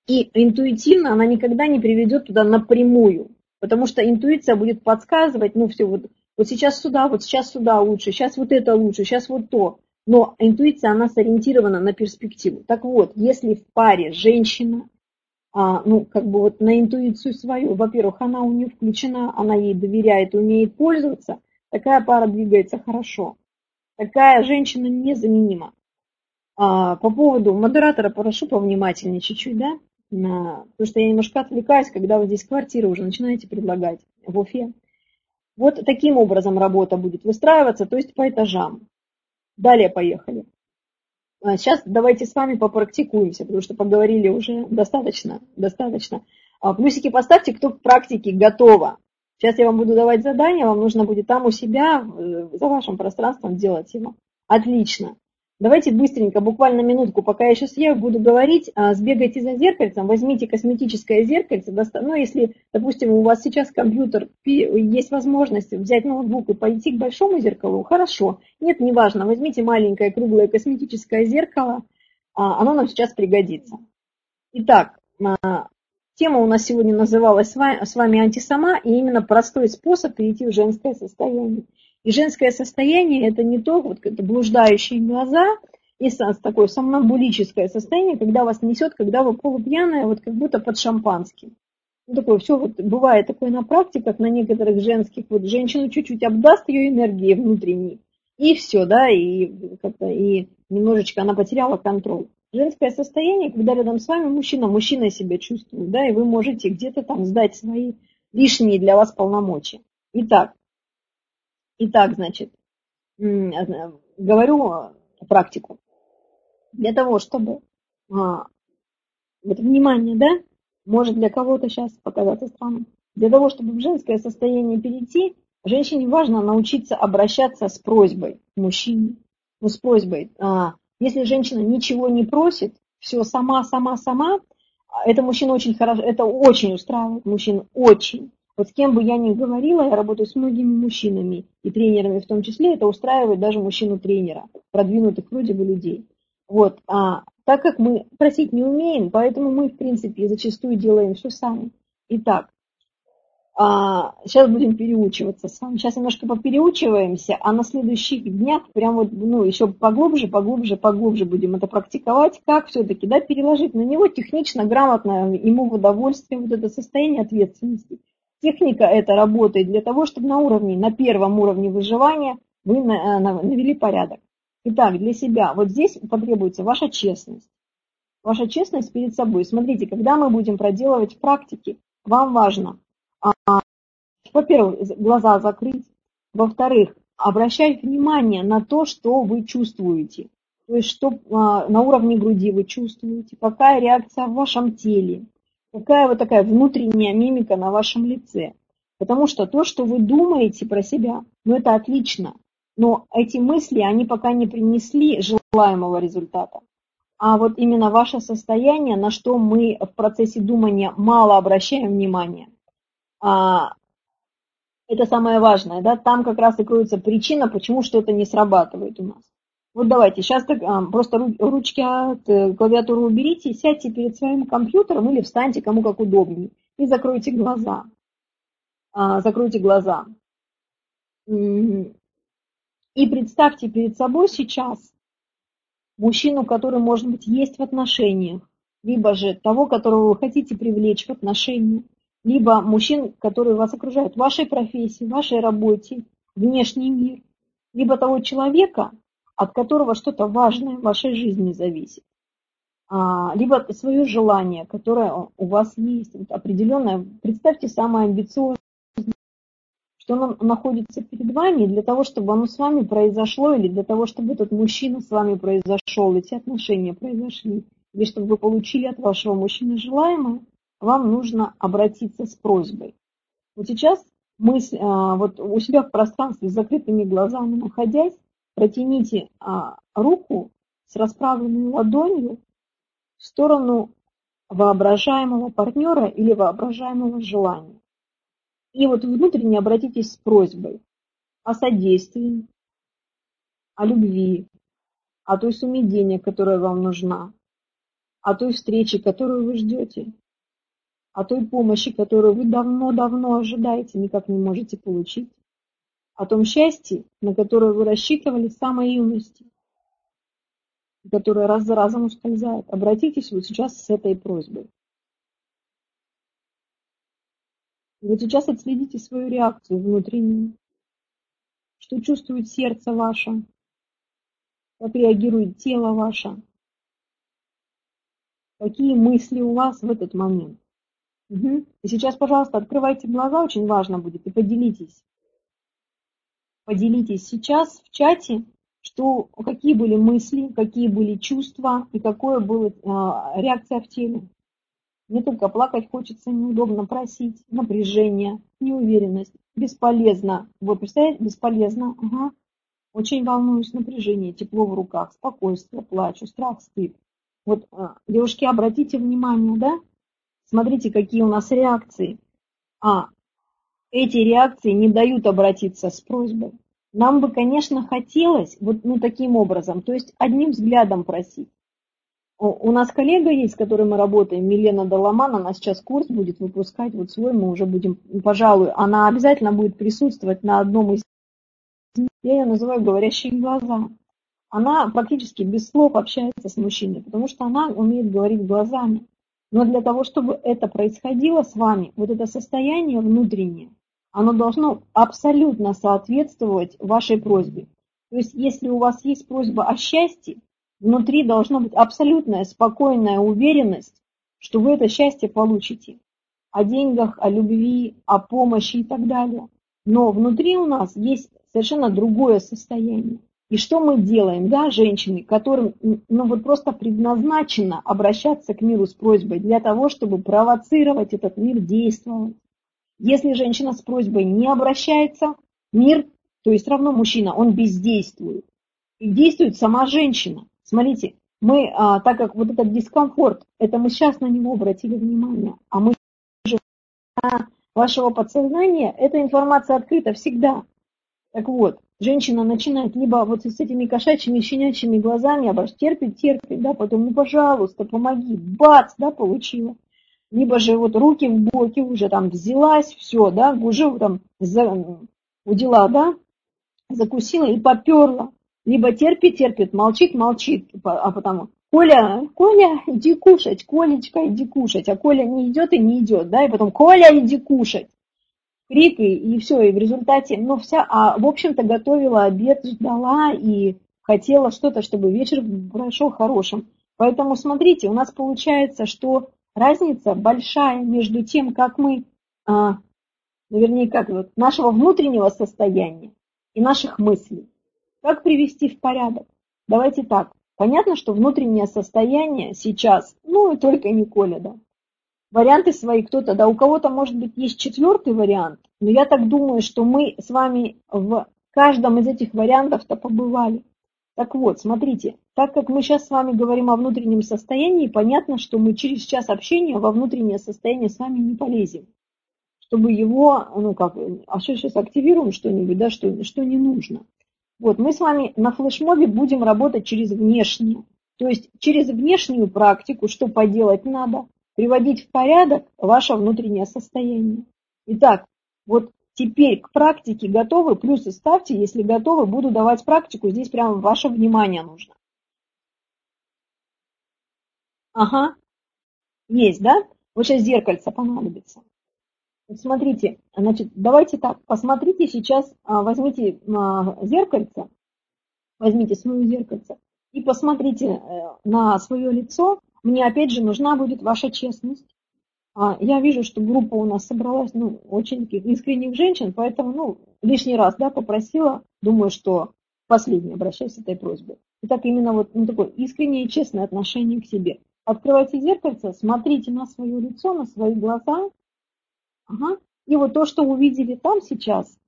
И интуитивно она никогда не приведет туда напрямую, потому что интуиция будет подсказывать, ну все, вот, вот сейчас сюда, вот сейчас сюда лучше, сейчас вот это лучше, сейчас вот то. Но интуиция, она сориентирована на перспективу. Так вот, если в паре женщина, а, ну, как бы вот на интуицию свою, во-первых, она у нее включена, она ей доверяет, умеет пользоваться, такая пара двигается хорошо. Такая женщина незаменима. А, по поводу модератора прошу повнимательнее чуть-чуть, да? На, потому что я немножко отвлекаюсь, когда вы здесь квартиры уже начинаете предлагать в Уфе. Вот таким образом работа будет выстраиваться, то есть по этажам. Далее поехали. А сейчас давайте с вами попрактикуемся, потому что поговорили уже достаточно, достаточно. А плюсики поставьте, кто к практике готово. Сейчас я вам буду давать задание, вам нужно будет там у себя, э, за вашим пространством делать его. Отлично. Давайте быстренько, буквально минутку, пока я сейчас я буду говорить, а, сбегайте за зеркальцем, возьмите косметическое зеркальце, ну, если, допустим, у вас сейчас компьютер, есть возможность взять ноутбук и пойти к большому зеркалу, хорошо. Нет, неважно, возьмите маленькое круглое косметическое зеркало, а, оно нам сейчас пригодится. Итак, а, тема у нас сегодня называлась с вами антисама, и именно простой способ перейти в женское состояние. И женское состояние это не то, вот это блуждающие глаза, и такое сомнамбулическое состояние, когда вас несет, когда вы полупьяная, вот как будто под шампанским. Ну, такое все вот бывает такое на практиках, на некоторых женских, вот женщину чуть-чуть обдаст ее энергии внутренней, и все, да, и и немножечко она потеряла контроль. Женское состояние, когда рядом с вами мужчина, мужчина себя чувствует, да, и вы можете где-то там сдать свои лишние для вас полномочия. Итак, Итак, значит, э, говорю практику. Для того, чтобы а, вот внимание, да, может для кого-то сейчас показаться странным. Для того, чтобы в женское состояние перейти, женщине важно научиться обращаться с просьбой к мужчине. Ну, с просьбой. А, если женщина ничего не просит, все сама, сама, сама, это мужчина очень хорошо, это очень устраивает мужчин, очень. Вот с кем бы я ни говорила, я работаю с многими мужчинами и тренерами в том числе, это устраивает даже мужчину-тренера, продвинутых вроде бы людей. Вот, а так как мы просить не умеем, поэтому мы, в принципе, зачастую делаем все сами. Итак, а, сейчас будем переучиваться с вами. Сейчас немножко попереучиваемся, а на следующих днях прям вот, ну, еще поглубже, поглубже, поглубже будем это практиковать, как все-таки, да, переложить на него технично, грамотно, ему в удовольствие вот это состояние ответственности. Техника это работает для того, чтобы на уровне, на первом уровне выживания вы э, навели порядок. Итак, для себя, вот здесь потребуется ваша честность. Ваша честность перед собой. Смотрите, когда мы будем проделывать практики, вам важно а, во-первых, глаза закрыть, во-вторых, обращать внимание на то, что вы чувствуете. То есть, что а, на уровне груди вы чувствуете, какая реакция в вашем теле, какая вот такая внутренняя мимика на вашем лице. Потому что то, что вы думаете про себя, ну это отлично, но эти мысли, они пока не принесли желаемого результата. А вот именно ваше состояние, на что мы в процессе думания мало обращаем внимания, а, это самое важное, да, там как раз и кроется причина, почему что-то не срабатывает у нас. Вот давайте, сейчас так, просто ручки от э, клавиатуры уберите, сядьте перед своим компьютером или встаньте, кому как удобнее, и закройте глаза. А, закройте глаза. И представьте перед собой сейчас мужчину, который, может быть, есть в отношениях, либо же того, которого вы хотите привлечь в отношения, либо мужчин, которые вас окружают в вашей профессии, в вашей работе, внешний мир, либо того человека, от которого что-то важное в вашей жизни зависит, а, либо свое желание, которое у вас есть, вот определенное, представьте самое амбициозное, что оно находится перед вами, для того, чтобы оно с вами произошло, или для того, чтобы этот мужчина с вами произошел, эти отношения произошли, или чтобы вы получили от вашего мужчины желаемое, вам нужно обратиться с просьбой. Вот сейчас мысль, а, вот у себя в пространстве с закрытыми глазами находясь, протяните а, руку с расправленной ладонью в сторону воображаемого партнера или воображаемого желания. И вот внутренне обратитесь с просьбой о содействии, о любви, о той сумме денег, которая вам нужна, о той встрече, которую вы ждете, о той помощи, которую вы давно-давно ожидаете, никак не можете получить, о том счастье, на которое вы рассчитывали с самой юности, которое раз за разом ускользает. Обратитесь вот сейчас с этой просьбой. Вот сейчас отследите свою реакцию внутреннюю. Что чувствует сердце ваше, как реагирует тело ваше, какие мысли у вас в этот момент. Угу. И сейчас, пожалуйста, открывайте глаза, очень важно будет, и поделитесь. Поделитесь сейчас в чате, что, какие были мысли, какие были чувства и какая была э, реакция в теле. Не только плакать хочется, неудобно просить, напряжение, неуверенность, бесполезно. Вот, представляете, бесполезно. Ага. Очень волнуюсь, напряжение, тепло в руках, спокойствие, плачу, страх, стыд. Вот, а, девушки, обратите внимание, да, Смотрите, какие у нас реакции. А эти реакции не дают обратиться с просьбой. Нам бы, конечно, хотелось вот ну, таким образом, то есть одним взглядом просить. У нас коллега есть, с которой мы работаем, Милена Доломан, она сейчас курс будет выпускать, вот свой мы уже будем, пожалуй, она обязательно будет присутствовать на одном из я ее называю говорящие глаза. Она практически без слов общается с мужчиной, потому что она умеет говорить глазами. Но для того, чтобы это происходило с вами, вот это состояние внутреннее, оно должно абсолютно соответствовать вашей просьбе. То есть, если у вас есть просьба о счастье, внутри должна быть абсолютная спокойная уверенность, что вы это счастье получите. О деньгах, о любви, о помощи и так далее. Но внутри у нас есть совершенно другое состояние. И что мы делаем, да, женщины, которым ну, вот просто предназначено обращаться к миру с просьбой для того, чтобы провоцировать этот мир действовать. Если женщина с просьбой не обращается, мир, то есть равно мужчина, он бездействует. И действует сама женщина. Смотрите, мы, а, так как вот этот дискомфорт, это мы сейчас на него обратили внимание, а мы же вашего подсознания, эта информация открыта всегда. Так вот, женщина начинает либо вот с этими кошачьими, щенячьими глазами, обож терпит, терпит, да, потом, ну, пожалуйста, помоги, бац, да, получила. Либо же вот руки в боки уже там взялась, все, да, уже там за, удила, да, закусила и поперла. Либо терпит, терпит, молчит, молчит, а потому Коля, Коля, иди кушать, Колечка, иди кушать, а Коля не идет и не идет, да, и потом Коля, иди кушать крик, и, и все, и в результате, ну, вся, а, в общем-то, готовила обед, ждала и хотела что-то, чтобы вечер прошел хорошим. Поэтому, смотрите, у нас получается, что разница большая между тем, как мы, а, вернее, как вот, нашего внутреннего состояния и наших мыслей. Как привести в порядок? Давайте так. Понятно, что внутреннее состояние сейчас, ну, и только не Коля, да, варианты свои кто-то, да, у кого-то, может быть, есть четвертый вариант, но я так думаю, что мы с вами в каждом из этих вариантов-то побывали. Так вот, смотрите, так как мы сейчас с вами говорим о внутреннем состоянии, понятно, что мы через час общения во внутреннее состояние с вами не полезем. Чтобы его, ну как, а что сейчас активируем что-нибудь, да, что, что не нужно. Вот, мы с вами на флешмобе будем работать через внешнее. То есть через внешнюю практику, что поделать надо – приводить в порядок ваше внутреннее состояние. Итак, вот теперь к практике готовы, плюсы ставьте, если готовы, буду давать практику, здесь прямо ваше внимание нужно. Ага, есть, да? Вот сейчас зеркальце понадобится. Вот смотрите, значит, давайте так, посмотрите сейчас, а, возьмите а, зеркальце, возьмите свое зеркальце и посмотрите э, на свое лицо мне опять же нужна будет ваша честность. А, я вижу, что группа у нас собралась ну, очень искренних женщин, поэтому ну, лишний раз да, попросила, думаю, что последний обращаюсь с этой просьбой. Итак, именно вот ну, такое искреннее и честное отношение к себе. Открывайте зеркальце, смотрите на свое лицо, на свои глаза. Ага. И вот то, что увидели там сейчас,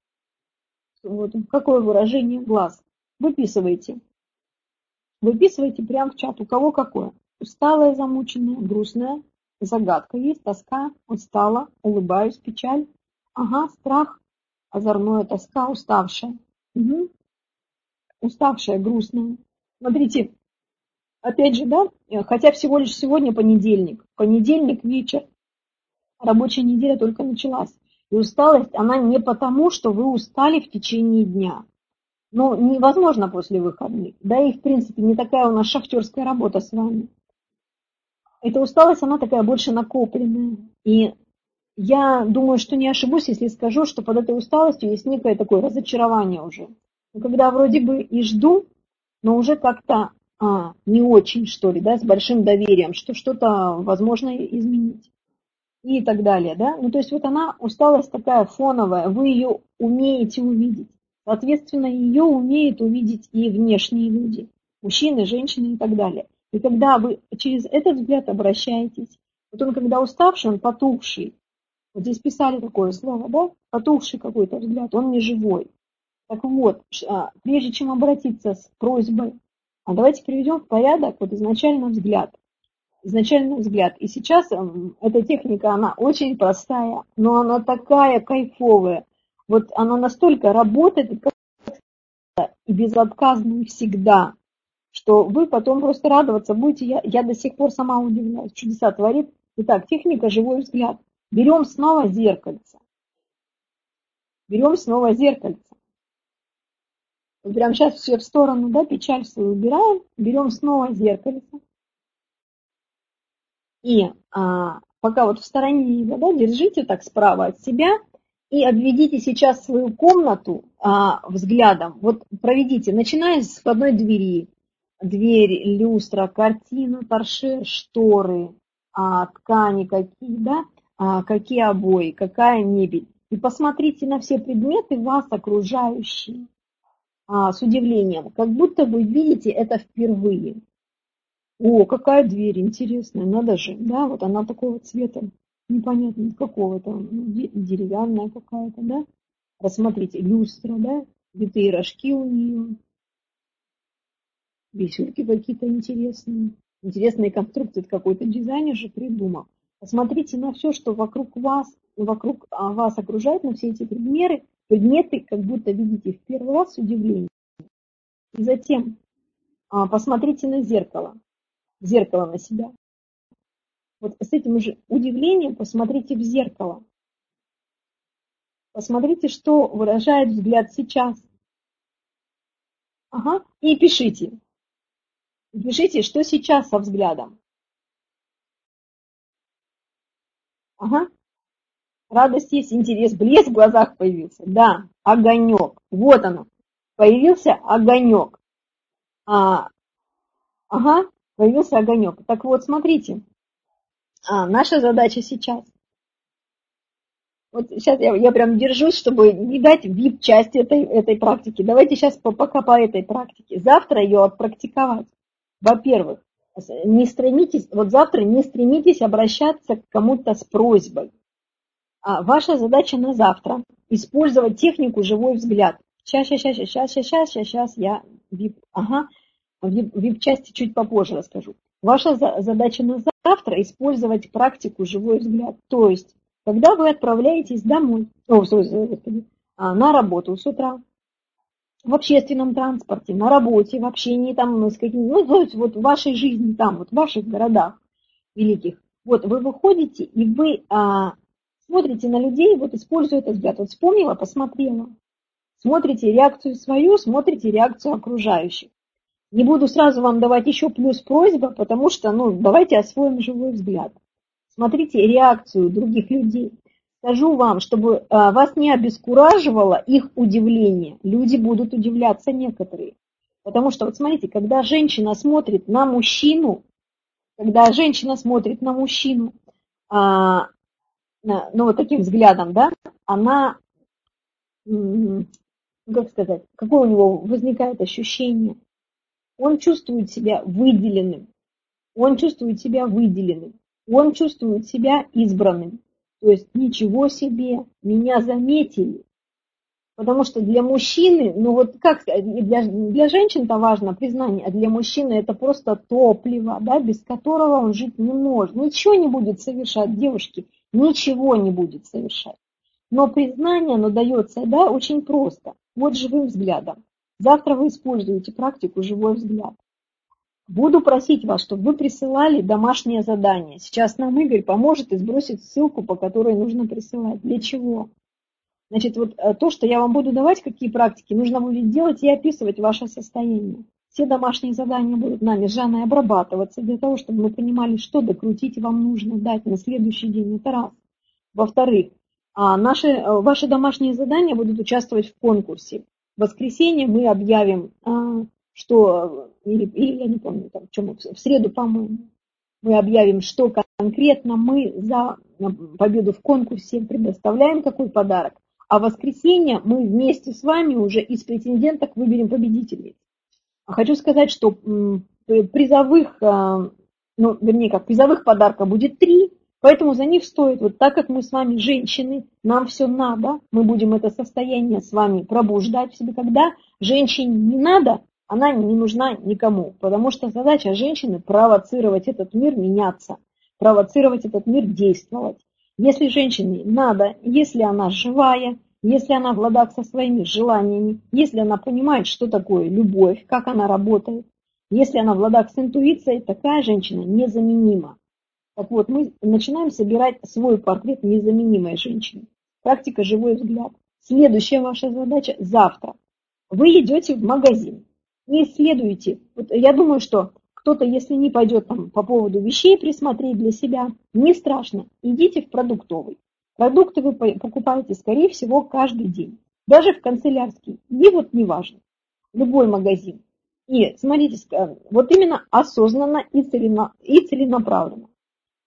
вот какое выражение глаз, выписывайте. Выписывайте прямо в чат, у кого какое. Усталая, замученная, грустная, загадка есть, тоска, устала, улыбаюсь, печаль. Ага, страх, озорное, тоска, уставшая. Угу. Уставшая, грустная. Смотрите, опять же, да, хотя всего лишь сегодня понедельник. Понедельник вечер. Рабочая неделя только началась. И усталость, она не потому, что вы устали в течение дня. Ну, невозможно после выходных. Да и, в принципе, не такая у нас шахтерская работа с вами эта усталость, она такая больше накопленная. И я думаю, что не ошибусь, если скажу, что под этой усталостью есть некое такое разочарование уже. Когда вроде бы и жду, но уже как-то а, не очень, что ли, да, с большим доверием, что что-то возможно изменить. И так далее, да. Ну, то есть вот она, усталость такая фоновая, вы ее умеете увидеть. Соответственно, ее умеют увидеть и внешние люди, мужчины, женщины и так далее. И когда вы через этот взгляд обращаетесь, вот он когда уставший, он потухший. Вот здесь писали такое слово, да? Потухший какой-то взгляд, он не живой. Так вот, а, прежде чем обратиться с просьбой, а давайте приведем в порядок вот изначально взгляд. Изначально взгляд. И сейчас эта техника, она очень простая, но она такая кайфовая. Вот она настолько работает и безотказно всегда что вы потом просто радоваться будете. Я, я до сих пор сама удивляюсь. Чудеса творит. Итак, техника «Живой взгляд». Берем снова зеркальце. Берем снова зеркальце. Вот прямо сейчас все в сторону, да, печаль свою убираем. Берем снова зеркальце. И а, пока вот в стороне да, держите так справа от себя и обведите сейчас свою комнату а, взглядом. Вот проведите, начиная с входной двери, дверь, люстра, картина, торшер, шторы, а, ткани какие, да, а, какие обои, какая мебель. и посмотрите на все предметы вас окружающие а, с удивлением, как будто вы видите это впервые. О, какая дверь интересная, надо же, да, вот она такого цвета, непонятно какого-то, ну, деревянная какая-то, да. Посмотрите, люстра, да, витые рожки у нее, висюльки какие-то интересные, интересные конструкции, это какой-то дизайнер же придумал. Посмотрите на все, что вокруг вас, вокруг а, вас окружает, на все эти предметы, предметы, как будто видите в первый раз с удивлением. И затем а, посмотрите на зеркало, зеркало на себя. Вот с этим же удивлением посмотрите в зеркало. Посмотрите, что выражает взгляд сейчас. Ага, и пишите. Пишите, что сейчас со взглядом. Ага. Радость есть, интерес, блеск в глазах появился. Да, огонек. Вот оно. Появился огонек. А, ага, появился огонек. Так вот, смотрите. А, наша задача сейчас. Вот сейчас я, я прям держусь, чтобы не дать вип-часть этой, этой практики. Давайте сейчас по, пока по этой практике. Завтра ее отпрактиковать. Во-первых, не стремитесь, вот завтра не стремитесь обращаться к кому-то с просьбой. А ваша задача на завтра использовать технику живой взгляд. Сейчас, сейчас, сейчас, сейчас, сейчас, сейчас, сейчас я вип, ага, вип, части чуть попозже расскажу. Ваша задача на завтра использовать практику живой взгляд. То есть, когда вы отправляетесь домой, о, господи, а, на работу с утра, в общественном транспорте, на работе, в общении там с какими, ну, то есть вот в вашей жизни там, вот в ваших городах великих. Вот вы выходите и вы а, смотрите на людей, вот используя этот взгляд. Вот вспомнила, посмотрела. Смотрите реакцию свою, смотрите реакцию окружающих. Не буду сразу вам давать еще плюс просьба, потому что, ну, давайте освоим живой взгляд. Смотрите реакцию других людей. Скажу вам, чтобы а, вас не обескураживало их удивление. Люди будут удивляться некоторые. Потому что, вот смотрите, когда женщина смотрит на мужчину, когда женщина смотрит на мужчину, а, ну вот таким взглядом, да, она, как сказать, какое у него возникает ощущение? Он чувствует себя выделенным, он чувствует себя выделенным, он чувствует себя избранным. То есть ничего себе, меня заметили. Потому что для мужчины, ну вот как для, для женщин-то важно признание, а для мужчины это просто топливо, да, без которого он жить не может. Ничего не будет совершать, девушки ничего не будет совершать. Но признание, оно дается, да, очень просто. Вот живым взглядом. Завтра вы используете практику «Живой взгляд». Буду просить вас, чтобы вы присылали домашнее задание. Сейчас нам Игорь поможет и сбросит ссылку, по которой нужно присылать. Для чего? Значит, вот э, то, что я вам буду давать, какие практики, нужно будет делать и описывать ваше состояние. Все домашние задания будут нами Жанной обрабатываться для того, чтобы мы понимали, что докрутить вам нужно дать на следующий день. Это раз. Во-вторых, а наши, э, ваши домашние задания будут участвовать в конкурсе. В воскресенье мы объявим, а, что, или, или я не помню, там, чем, в среду, по-моему, мы объявим, что конкретно мы за победу в конкурсе предоставляем, какой подарок. А в воскресенье мы вместе с вами уже из претенденток выберем победителей. Хочу сказать, что призовых, а, ну, вернее, как призовых подарков будет три, поэтому за них стоит, вот так как мы с вами женщины, нам все надо, мы будем это состояние с вами пробуждать в себе, когда женщине не надо, она не нужна никому, потому что задача женщины провоцировать этот мир меняться, провоцировать этот мир действовать. Если женщине надо, если она живая, если она в ладах со своими желаниями, если она понимает, что такое любовь, как она работает, если она в ладах с интуицией, такая женщина незаменима. Так вот, мы начинаем собирать свой портрет незаменимой женщины. Практика «Живой взгляд». Следующая ваша задача – завтра. Вы идете в магазин, не исследуете. Вот я думаю, что кто-то, если не пойдет там по поводу вещей присмотреть для себя, не страшно. Идите в продуктовый. Продукты вы покупаете, скорее всего, каждый день. Даже в канцелярский. И вот неважно. Любой магазин. И смотрите, вот именно осознанно и целенаправленно.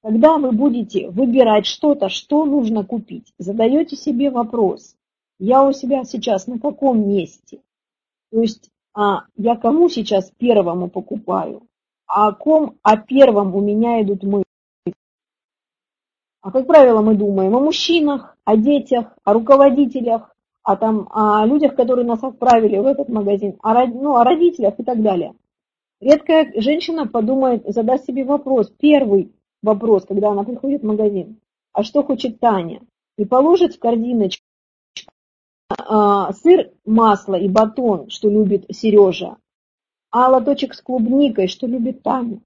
Когда вы будете выбирать что-то, что нужно купить, задаете себе вопрос, я у себя сейчас на каком месте? То есть а, я кому сейчас первому покупаю, а о ком, о первом у меня идут мысли. А как правило, мы думаем о мужчинах, о детях, о руководителях, о, там, о людях, которые нас отправили в этот магазин, о, ну, о родителях и так далее. Редкая женщина подумает, задаст себе вопрос, первый вопрос, когда она приходит в магазин, а что хочет Таня? И положит в корзиночку а, сыр, масло и батон, что любит Сережа, а лоточек с клубникой, что любит Таня.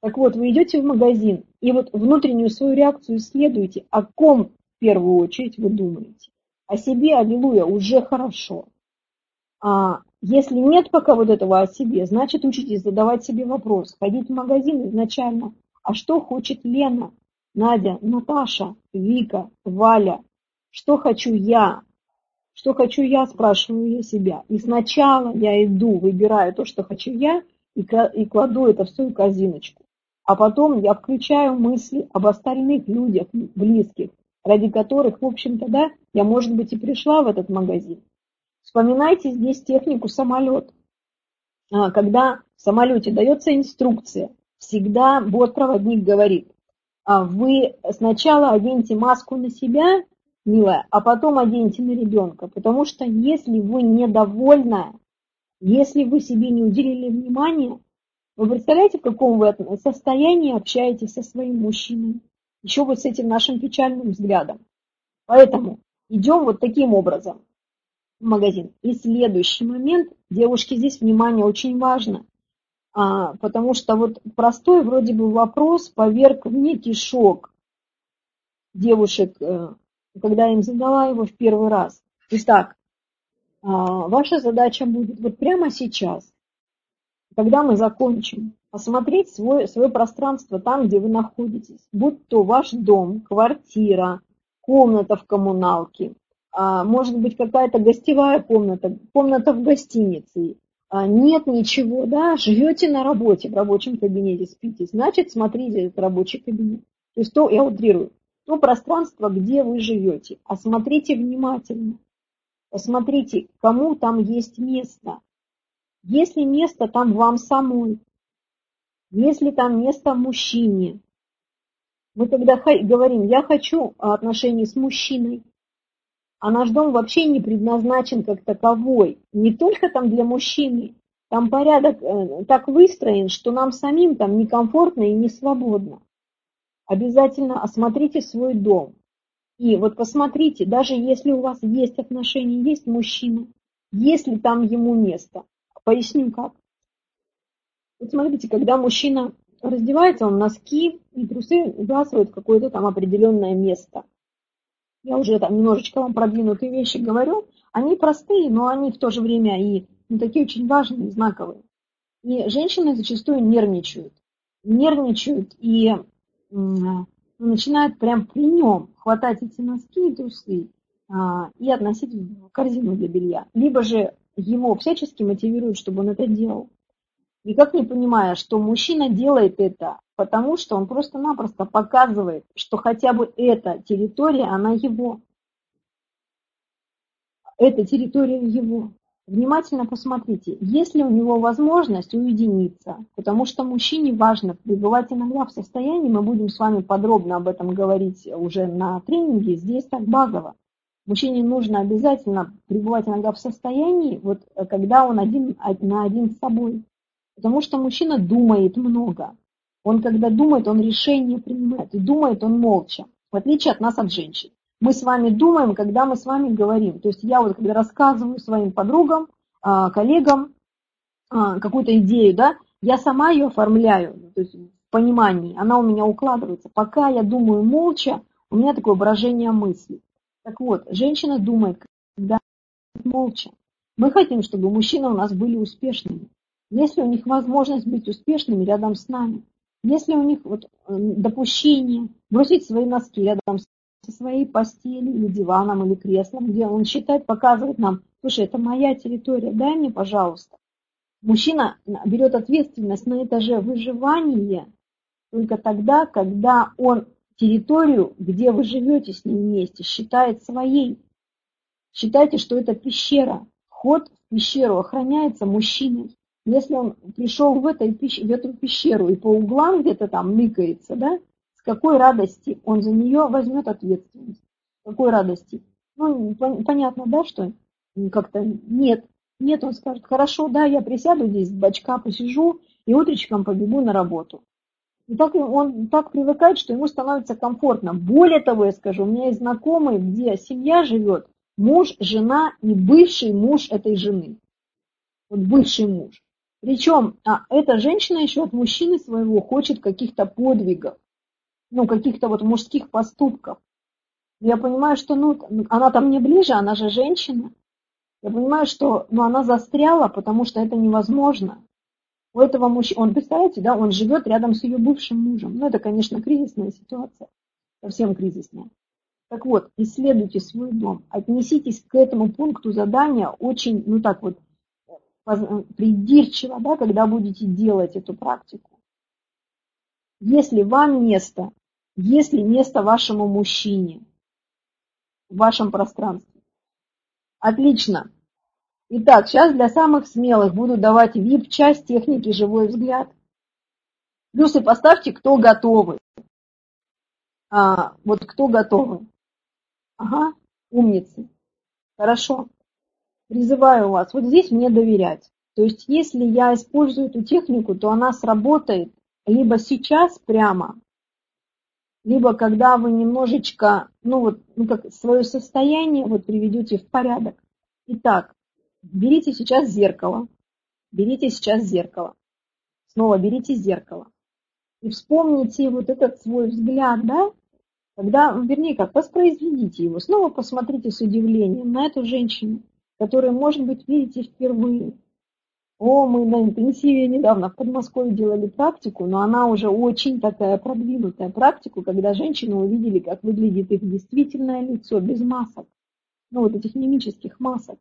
Так вот, вы идете в магазин, и вот внутреннюю свою реакцию исследуете, о ком в первую очередь вы думаете. О себе, аллилуйя, уже хорошо. А если нет пока вот этого о себе, значит учитесь задавать себе вопрос, ходить в магазин изначально, а что хочет Лена, Надя, Наташа, Вика, Валя, что хочу я, что хочу я, спрашиваю я себя. И сначала я иду, выбираю то, что хочу я, и, кладу это в свою корзиночку. А потом я включаю мысли об остальных людях, близких, ради которых, в общем-то, да, я, может быть, и пришла в этот магазин. Вспоминайте здесь технику самолет. А, когда в самолете дается инструкция, всегда бот-проводник говорит, а вы сначала оденьте маску на себя, милая, а потом оденьте на ребенка. Потому что если вы недовольны, если вы себе не уделили внимания, вы представляете, в каком вы состоянии общаетесь со своим мужчиной? Еще вот с этим нашим печальным взглядом. Поэтому идем вот таким образом в магазин. И следующий момент, девушки, здесь внимание очень важно. А, потому что вот простой вроде бы вопрос поверг в некий шок девушек э, когда я им задала его в первый раз. Итак, а, ваша задача будет вот прямо сейчас, когда мы закончим, посмотреть свое, свое пространство там, где вы находитесь, будь то ваш дом, квартира, комната в коммуналке, а, может быть какая-то гостевая комната, комната в гостинице, а, нет ничего, да, живете на работе, в рабочем кабинете спите, значит, смотрите этот рабочий кабинет. То есть то, я утрирую, то пространство, где вы живете. Осмотрите внимательно. Посмотрите, кому там есть место. Если место там вам самой, если там место мужчине. Мы когда говорим, я хочу отношений с мужчиной, а наш дом вообще не предназначен как таковой. Не только там для мужчины. Там порядок э, так выстроен, что нам самим там некомфортно и не свободно обязательно осмотрите свой дом. И вот посмотрите, даже если у вас есть отношения, есть мужчина, есть ли там ему место. Поясню как. Вот смотрите, когда мужчина раздевается, он носки и трусы выбрасывает в какое-то там определенное место. Я уже там немножечко вам продвинутые вещи говорю. Они простые, но они в то же время и ну, такие очень важные, знаковые. И женщины зачастую нервничают. Нервничают и ну, начинают прям при нем хватать эти носки и трусы а, и относить в корзину для белья. Либо же его всячески мотивируют, чтобы он это делал. Никак не понимая, что мужчина делает это, потому что он просто-напросто показывает, что хотя бы эта территория, она его. Эта территория его. Внимательно посмотрите, есть ли у него возможность уединиться, потому что мужчине важно пребывать иногда в состоянии, мы будем с вами подробно об этом говорить уже на тренинге, здесь так базово. Мужчине нужно обязательно пребывать иногда в состоянии, вот когда он один на один с собой. Потому что мужчина думает много. Он когда думает, он решение принимает. И думает он молча, в отличие от нас, от женщин мы с вами думаем, когда мы с вами говорим. То есть я вот когда рассказываю своим подругам, а, коллегам а, какую-то идею, да, я сама ее оформляю, то есть в понимании, она у меня укладывается. Пока я думаю молча, у меня такое выражение мысли. Так вот, женщина думает, когда молча. Мы хотим, чтобы мужчины у нас были успешными. Если у них возможность быть успешными рядом с нами, если у них вот допущение бросить свои носки рядом с своей постели или диваном или креслом, где он считает, показывает нам, слушай, это моя территория, дай мне, пожалуйста. Мужчина берет ответственность на этаже выживания, только тогда, когда он территорию, где вы живете с ним вместе, считает своей. Считайте, что это пещера. Вход в пещеру охраняется мужчиной. Если он пришел в, этой, в эту пещеру и по углам где-то там ныкается, да, какой радости он за нее возьмет ответственность? С какой радости? Ну, понятно, да, что как-то нет. Нет, он скажет, хорошо, да, я присяду здесь, бачка посижу и утречком побегу на работу. И так он так привыкает, что ему становится комфортно. Более того, я скажу, у меня есть знакомые, где семья живет, муж, жена и бывший муж этой жены. Вот бывший муж. Причем а эта женщина еще от мужчины своего хочет каких-то подвигов, ну, каких-то вот мужских поступков. Я понимаю, что ну, она там мне ближе, она же женщина. Я понимаю, что ну, она застряла, потому что это невозможно. У этого мужчины, он, представляете, да, он живет рядом с ее бывшим мужем. Ну, это, конечно, кризисная ситуация, совсем кризисная. Так вот, исследуйте свой дом, отнеситесь к этому пункту задания очень, ну так вот, придирчиво, да, когда будете делать эту практику. Если вам место, если место вашему мужчине в вашем пространстве, отлично. Итак, сейчас для самых смелых буду давать VIP-часть техники «Живой взгляд». Плюсы поставьте, кто готовы. А, вот кто готовы. Ага, умницы. Хорошо призываю вас вот здесь мне доверять. То есть если я использую эту технику, то она сработает либо сейчас прямо, либо когда вы немножечко, ну вот, ну как свое состояние вот приведете в порядок. Итак, берите сейчас зеркало, берите сейчас зеркало, снова берите зеркало. И вспомните вот этот свой взгляд, да, когда, вернее, как, воспроизведите его, снова посмотрите с удивлением на эту женщину, которые, может быть, видите впервые. О, мы на интенсиве недавно в Подмосковье делали практику, но она уже очень такая продвинутая практику, когда женщины увидели, как выглядит их действительное лицо без масок, ну вот этих мимических масок.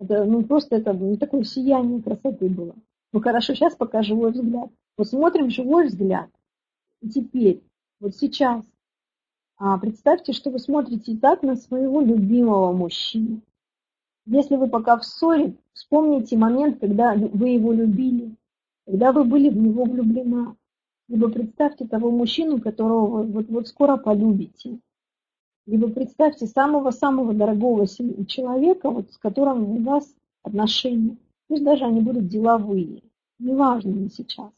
Это, ну просто это ну, такое сияние красоты было. Ну хорошо, сейчас пока живой взгляд. Посмотрим живой взгляд. И теперь, вот сейчас, а, представьте, что вы смотрите так на своего любимого мужчину. Если вы пока в ссоре, вспомните момент, когда вы его любили, когда вы были в него влюблена. Либо представьте того мужчину, которого вы вот, вот скоро полюбите. Либо представьте самого-самого дорогого человека, вот, с которым у вас отношения. Пусть даже они будут деловые. Неважно не сейчас.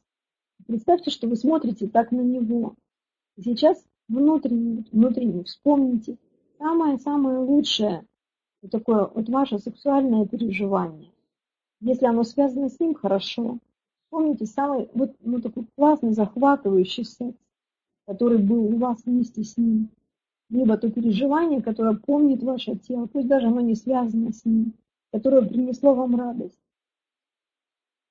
Представьте, что вы смотрите так на него. сейчас внутренне, внутренне вспомните самое-самое лучшее, вот такое вот ваше сексуальное переживание. Если оно связано с ним, хорошо. Помните самый вот ну, такой классный, захватывающий секс, который был у вас вместе с ним. Либо то переживание, которое помнит ваше тело, пусть даже оно не связано с ним, которое принесло вам радость.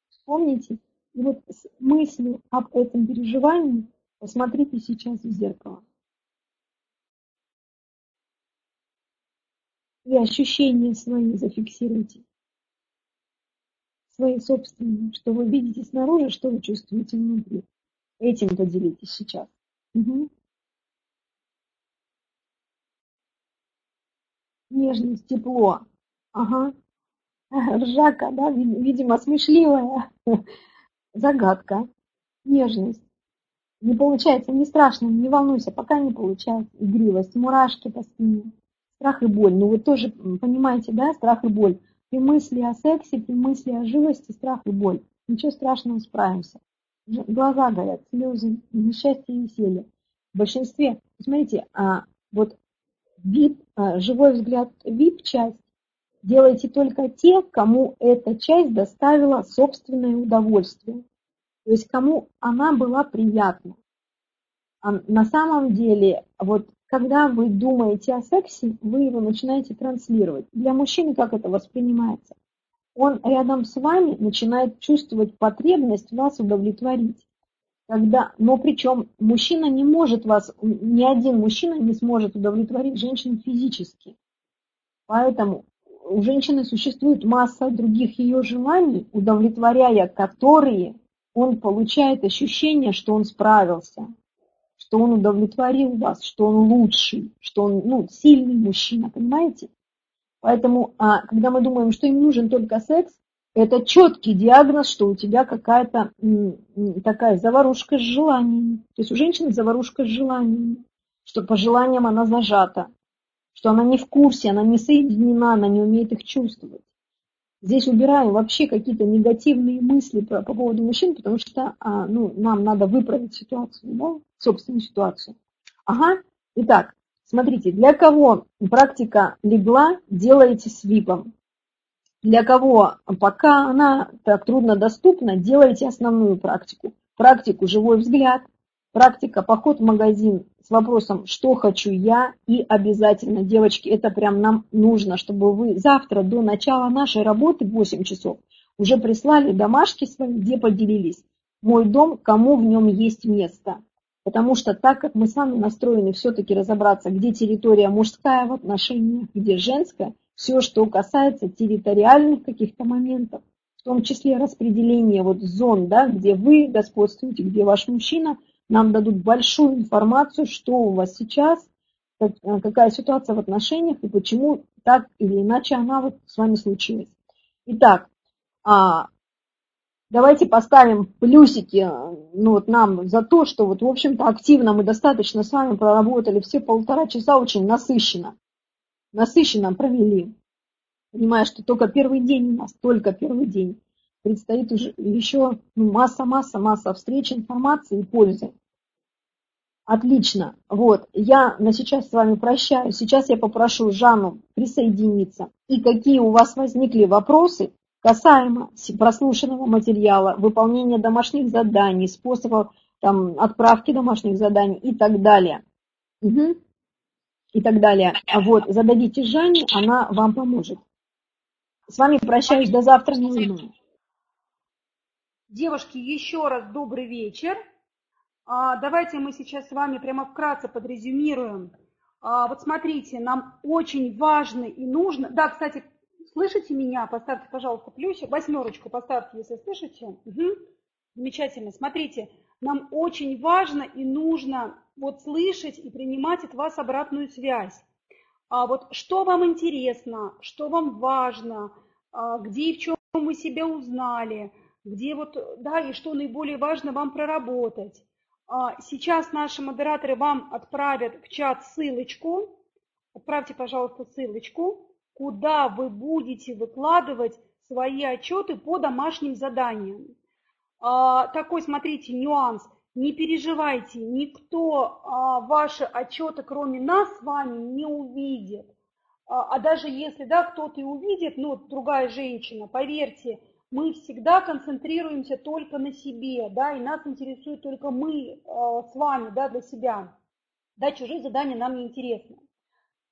Вспомните, и вот с мыслью об этом переживании посмотрите сейчас в зеркало. И ощущения свои зафиксируйте. Свои собственные, что вы видите снаружи, что вы чувствуете внутри. Этим поделитесь сейчас. Угу. Нежность, тепло. Ага. Ржака, да, видимо, смешливая. Загадка. Нежность. Не получается, не страшно, не волнуйся, пока не получается. Игривость, мурашки по спине страх и боль. Ну вы тоже понимаете, да, страх и боль. При мысли о сексе, при мысли о живости, страх и боль. Ничего страшного, справимся. Глаза горят, слезы, несчастье и веселье. В большинстве, смотрите, а, вот VIP, а, живой взгляд VIP-часть делайте только те, кому эта часть доставила собственное удовольствие. То есть кому она была приятна. А на самом деле, вот когда вы думаете о сексе, вы его начинаете транслировать. Для мужчины как это воспринимается? Он рядом с вами начинает чувствовать потребность вас удовлетворить. Когда, но причем мужчина не может вас, ни один мужчина не сможет удовлетворить женщину физически. Поэтому у женщины существует масса других ее желаний, удовлетворяя которые он получает ощущение, что он справился, что он удовлетворил вас, что он лучший, что он ну, сильный мужчина, понимаете? Поэтому, а, когда мы думаем, что им нужен только секс, это четкий диагноз, что у тебя какая-то такая заварушка с желаниями. То есть у женщины заварушка с желаниями, что по желаниям она зажата, что она не в курсе, она не соединена, она не умеет их чувствовать. Здесь убираем вообще какие-то негативные мысли по, по поводу мужчин, потому что а, ну, нам надо выправить ситуацию, да, собственную ситуацию. Ага, итак, смотрите, для кого практика легла, делаете свипом. Для кого пока она так трудно доступна, делайте основную практику. Практику «Живой взгляд», практика «Поход в магазин» с вопросом «Что хочу я?» и обязательно, девочки, это прям нам нужно, чтобы вы завтра до начала нашей работы, 8 часов, уже прислали домашки свои, где поделились. Мой дом, кому в нем есть место. Потому что так как мы с вами настроены все-таки разобраться, где территория мужская в отношениях, где женская, все, что касается территориальных каких-то моментов, в том числе распределение вот зон, да, где вы господствуете, где ваш мужчина, нам дадут большую информацию, что у вас сейчас, какая ситуация в отношениях и почему так или иначе она вот с вами случилась. Итак, а, давайте поставим плюсики ну, вот нам за то, что вот, в общем-то, активно мы достаточно с вами проработали все полтора часа очень насыщенно насыщенно провели. Понимая, что только первый день у нас, только первый день. Предстоит уже еще ну, масса, масса, масса встреч, информации и пользы. Отлично. Вот, я на сейчас с вами прощаюсь. Сейчас я попрошу Жанну присоединиться. И какие у вас возникли вопросы касаемо прослушанного материала, выполнения домашних заданий, способов там, отправки домашних заданий и так далее. Угу и так далее. А вот зададите Жанне, она вам поможет. С вами прощаюсь до завтра. Девушки, еще раз добрый вечер. А, давайте мы сейчас с вами прямо вкратце подрезюмируем. А, вот смотрите, нам очень важно и нужно... Да, кстати, слышите меня? Поставьте, пожалуйста, плюсик. Восьмерочку поставьте, если слышите. Угу. Замечательно. Смотрите, нам очень важно и нужно вот слышать и принимать от вас обратную связь. А вот что вам интересно, что вам важно, а, где и в чем вы себя узнали, где вот, да, и что наиболее важно вам проработать. А, сейчас наши модераторы вам отправят в чат ссылочку, отправьте, пожалуйста, ссылочку, куда вы будете выкладывать свои отчеты по домашним заданиям. А, такой, смотрите, нюанс – не переживайте, никто а, ваши отчеты, кроме нас с вами, не увидит. А, даже если да, кто-то и увидит, ну, другая женщина, поверьте, мы всегда концентрируемся только на себе, да, и нас интересует только мы а, с вами, да, для себя. Да, чужие задания нам не интересны.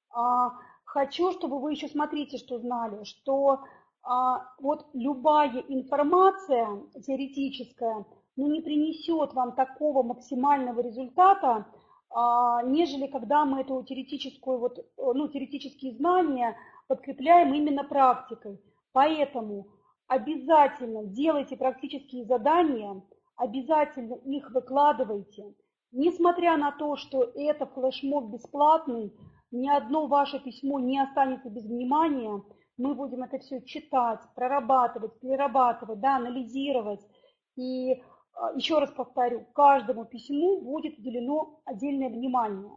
А, хочу, чтобы вы еще смотрите, что знали, что а, вот любая информация теоретическая – но не принесет вам такого максимального результата, а, нежели когда мы эту теоретическую, вот, э, ну, теоретические знания подкрепляем именно практикой. Поэтому обязательно делайте практические задания, обязательно их выкладывайте. Несмотря на то, что это флешмоб бесплатный, ни одно ваше письмо не останется без внимания. Мы будем это все читать, прорабатывать, перерабатывать, да, анализировать. И а, еще раз повторю, каждому письму будет уделено отдельное внимание.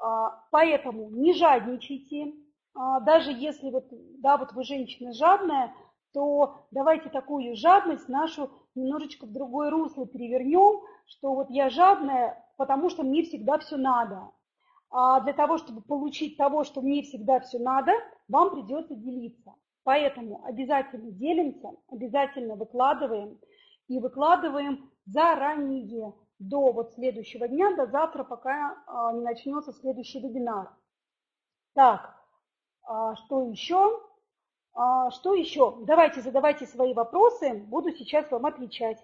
А, поэтому не жадничайте, а, даже если вот, да, вот вы женщина жадная, то давайте такую жадность нашу немножечко в другое русло перевернем, что вот я жадная, потому что мне всегда все надо. А для того, чтобы получить того, что мне всегда все надо, вам придется делиться. Поэтому обязательно делимся, обязательно выкладываем и выкладываем заранее, до вот следующего дня, до завтра, пока а, не начнется следующий вебинар. Так, а, что еще? А, что еще? Давайте задавайте свои вопросы, буду сейчас вам отвечать.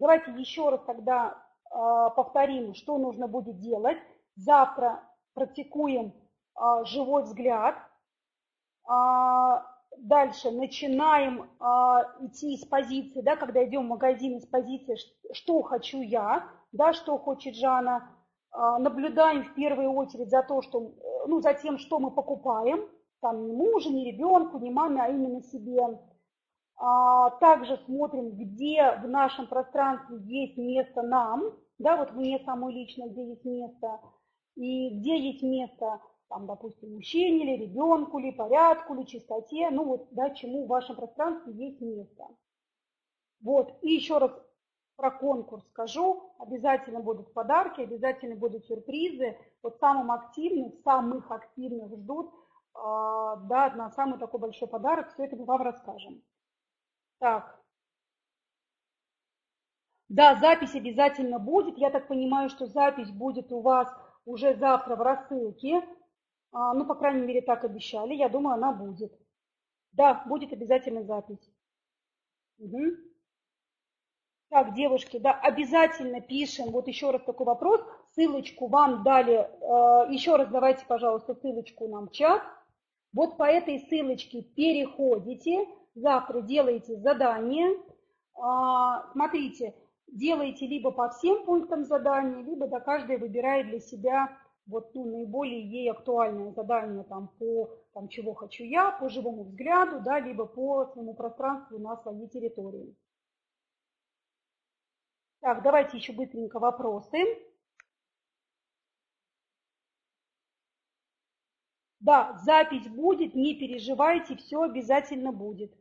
Давайте еще раз тогда повторим, что нужно будет делать. Завтра практикуем живой взгляд. дальше начинаем а, идти из позиции, да, когда идем в магазин из позиции, что хочу я, да, что хочет Жанна, а, наблюдаем в первую очередь за, то, что, ну, за тем, что мы покупаем, там ни мужу, ни ребенку, ни маме, а именно себе. А, также смотрим, где в нашем пространстве есть место нам, да, вот мне самой лично, где есть место, и где есть место, там, допустим, мужчине или ребенку, или порядку, или чистоте, ну вот, да, чему в вашем пространстве есть место. Вот, и еще раз про конкурс скажу. Обязательно будут подарки, обязательно будут сюрпризы. Вот самым активным, самых активных ждут, э, да, на самый такой большой подарок. Все это мы вам расскажем. Так. Да, запись обязательно будет. Я так понимаю, что запись будет у вас уже завтра в рассылке. А, ну, по крайней мере, так обещали. Я думаю, она будет. Да, будет обязательно запись. Угу. Так, девушки, да, обязательно пишем. Вот еще раз такой вопрос. Ссылочку вам дали. Э, еще раз давайте, пожалуйста, ссылочку нам в чат. Вот по этой ссылочке переходите. Завтра делаете задание. А, смотрите, делаете либо по всем пунктам задания, либо до каждой выбирает для себя вот ну, наиболее ей актуальное задание там, по там, чего хочу я, по живому взгляду, да, либо по своему пространству на своей территории. Так, давайте еще быстренько вопросы. Да, запись будет, не переживайте, все обязательно будет.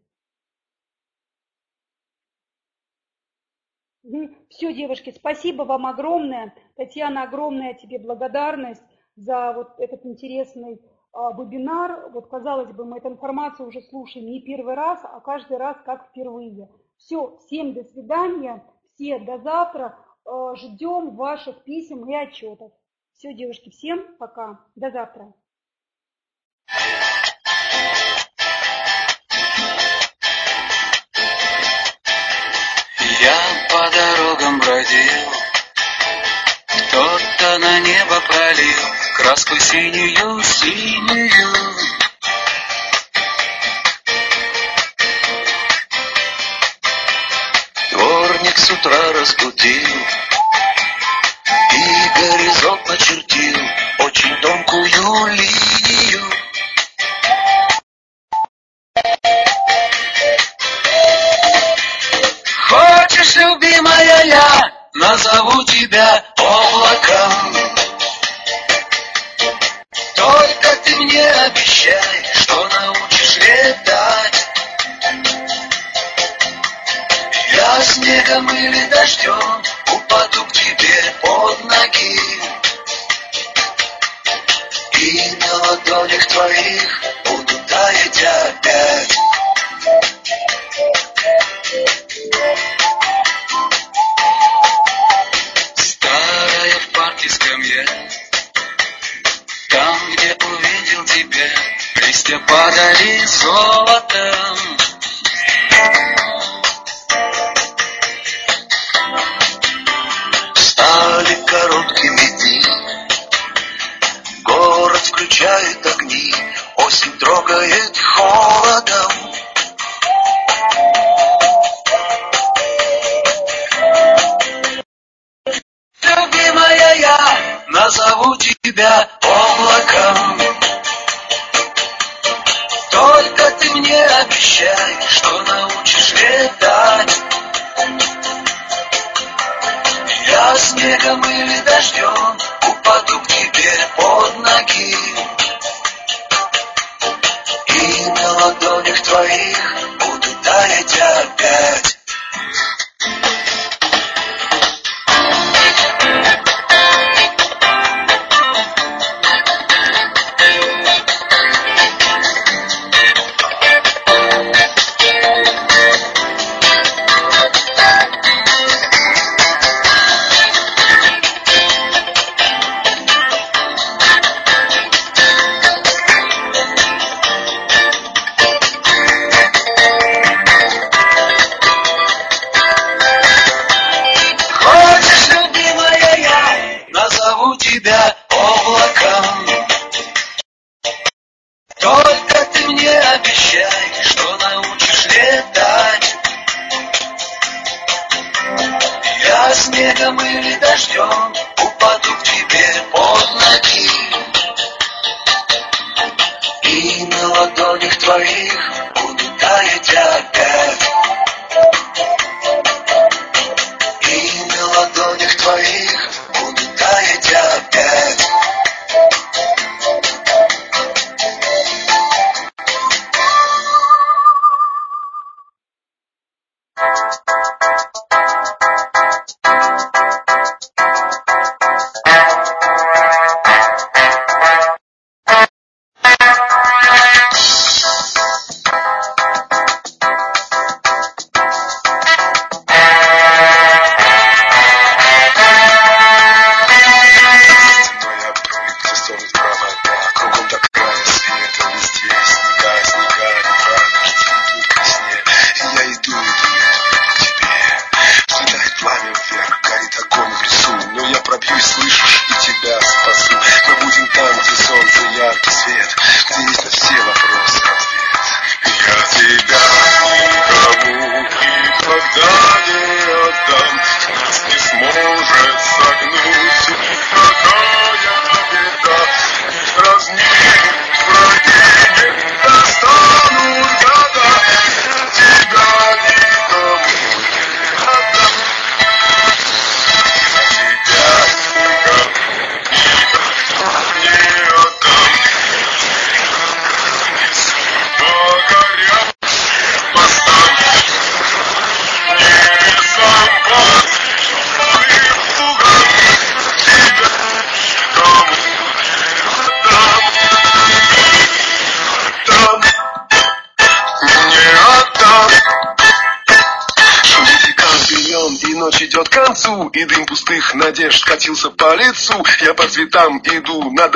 Все, девушки, спасибо вам огромное. Татьяна, огромная тебе благодарность за вот этот интересный а, вебинар. Вот, казалось бы, мы эту информацию уже слушаем не первый раз, а каждый раз как впервые. Все, всем до свидания все до завтра. Э, ждем ваших писем и отчетов. Все, девушки, всем пока. До завтра. Я по дорогам бродил, кто-то на небо пролил краску синюю, синюю. Утра разбудил. И горизонт начертил очень тонкую линию. Хочешь, любимая, я назову тебя облаком? Только ты мне обещай, снегом или дождем упаду к тебе под ноги. И на ладонях твоих буду таять опять. Старая в парке скамья, там, где увидел тебя, листья падали золотом. play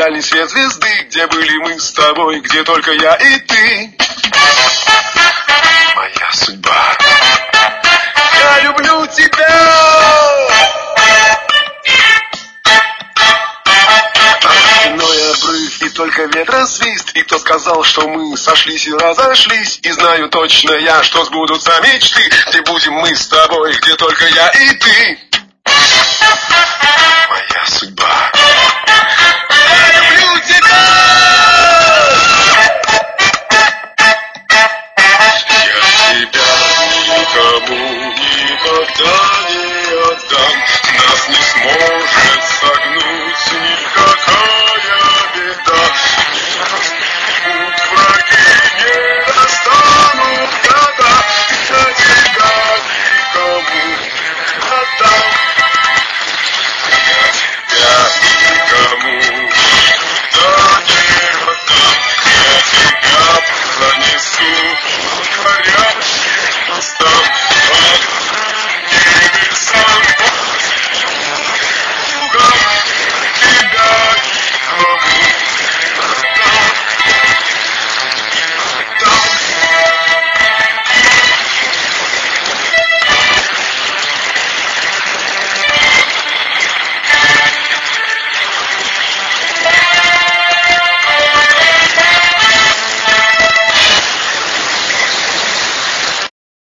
дальний свет звезды, где были мы с тобой, где только я и ты. Моя судьба. Я люблю тебя. и только ветра свист И кто сказал, что мы сошлись и разошлись И знаю точно я, что сбудутся мечты Где будем мы с тобой, где только я и ты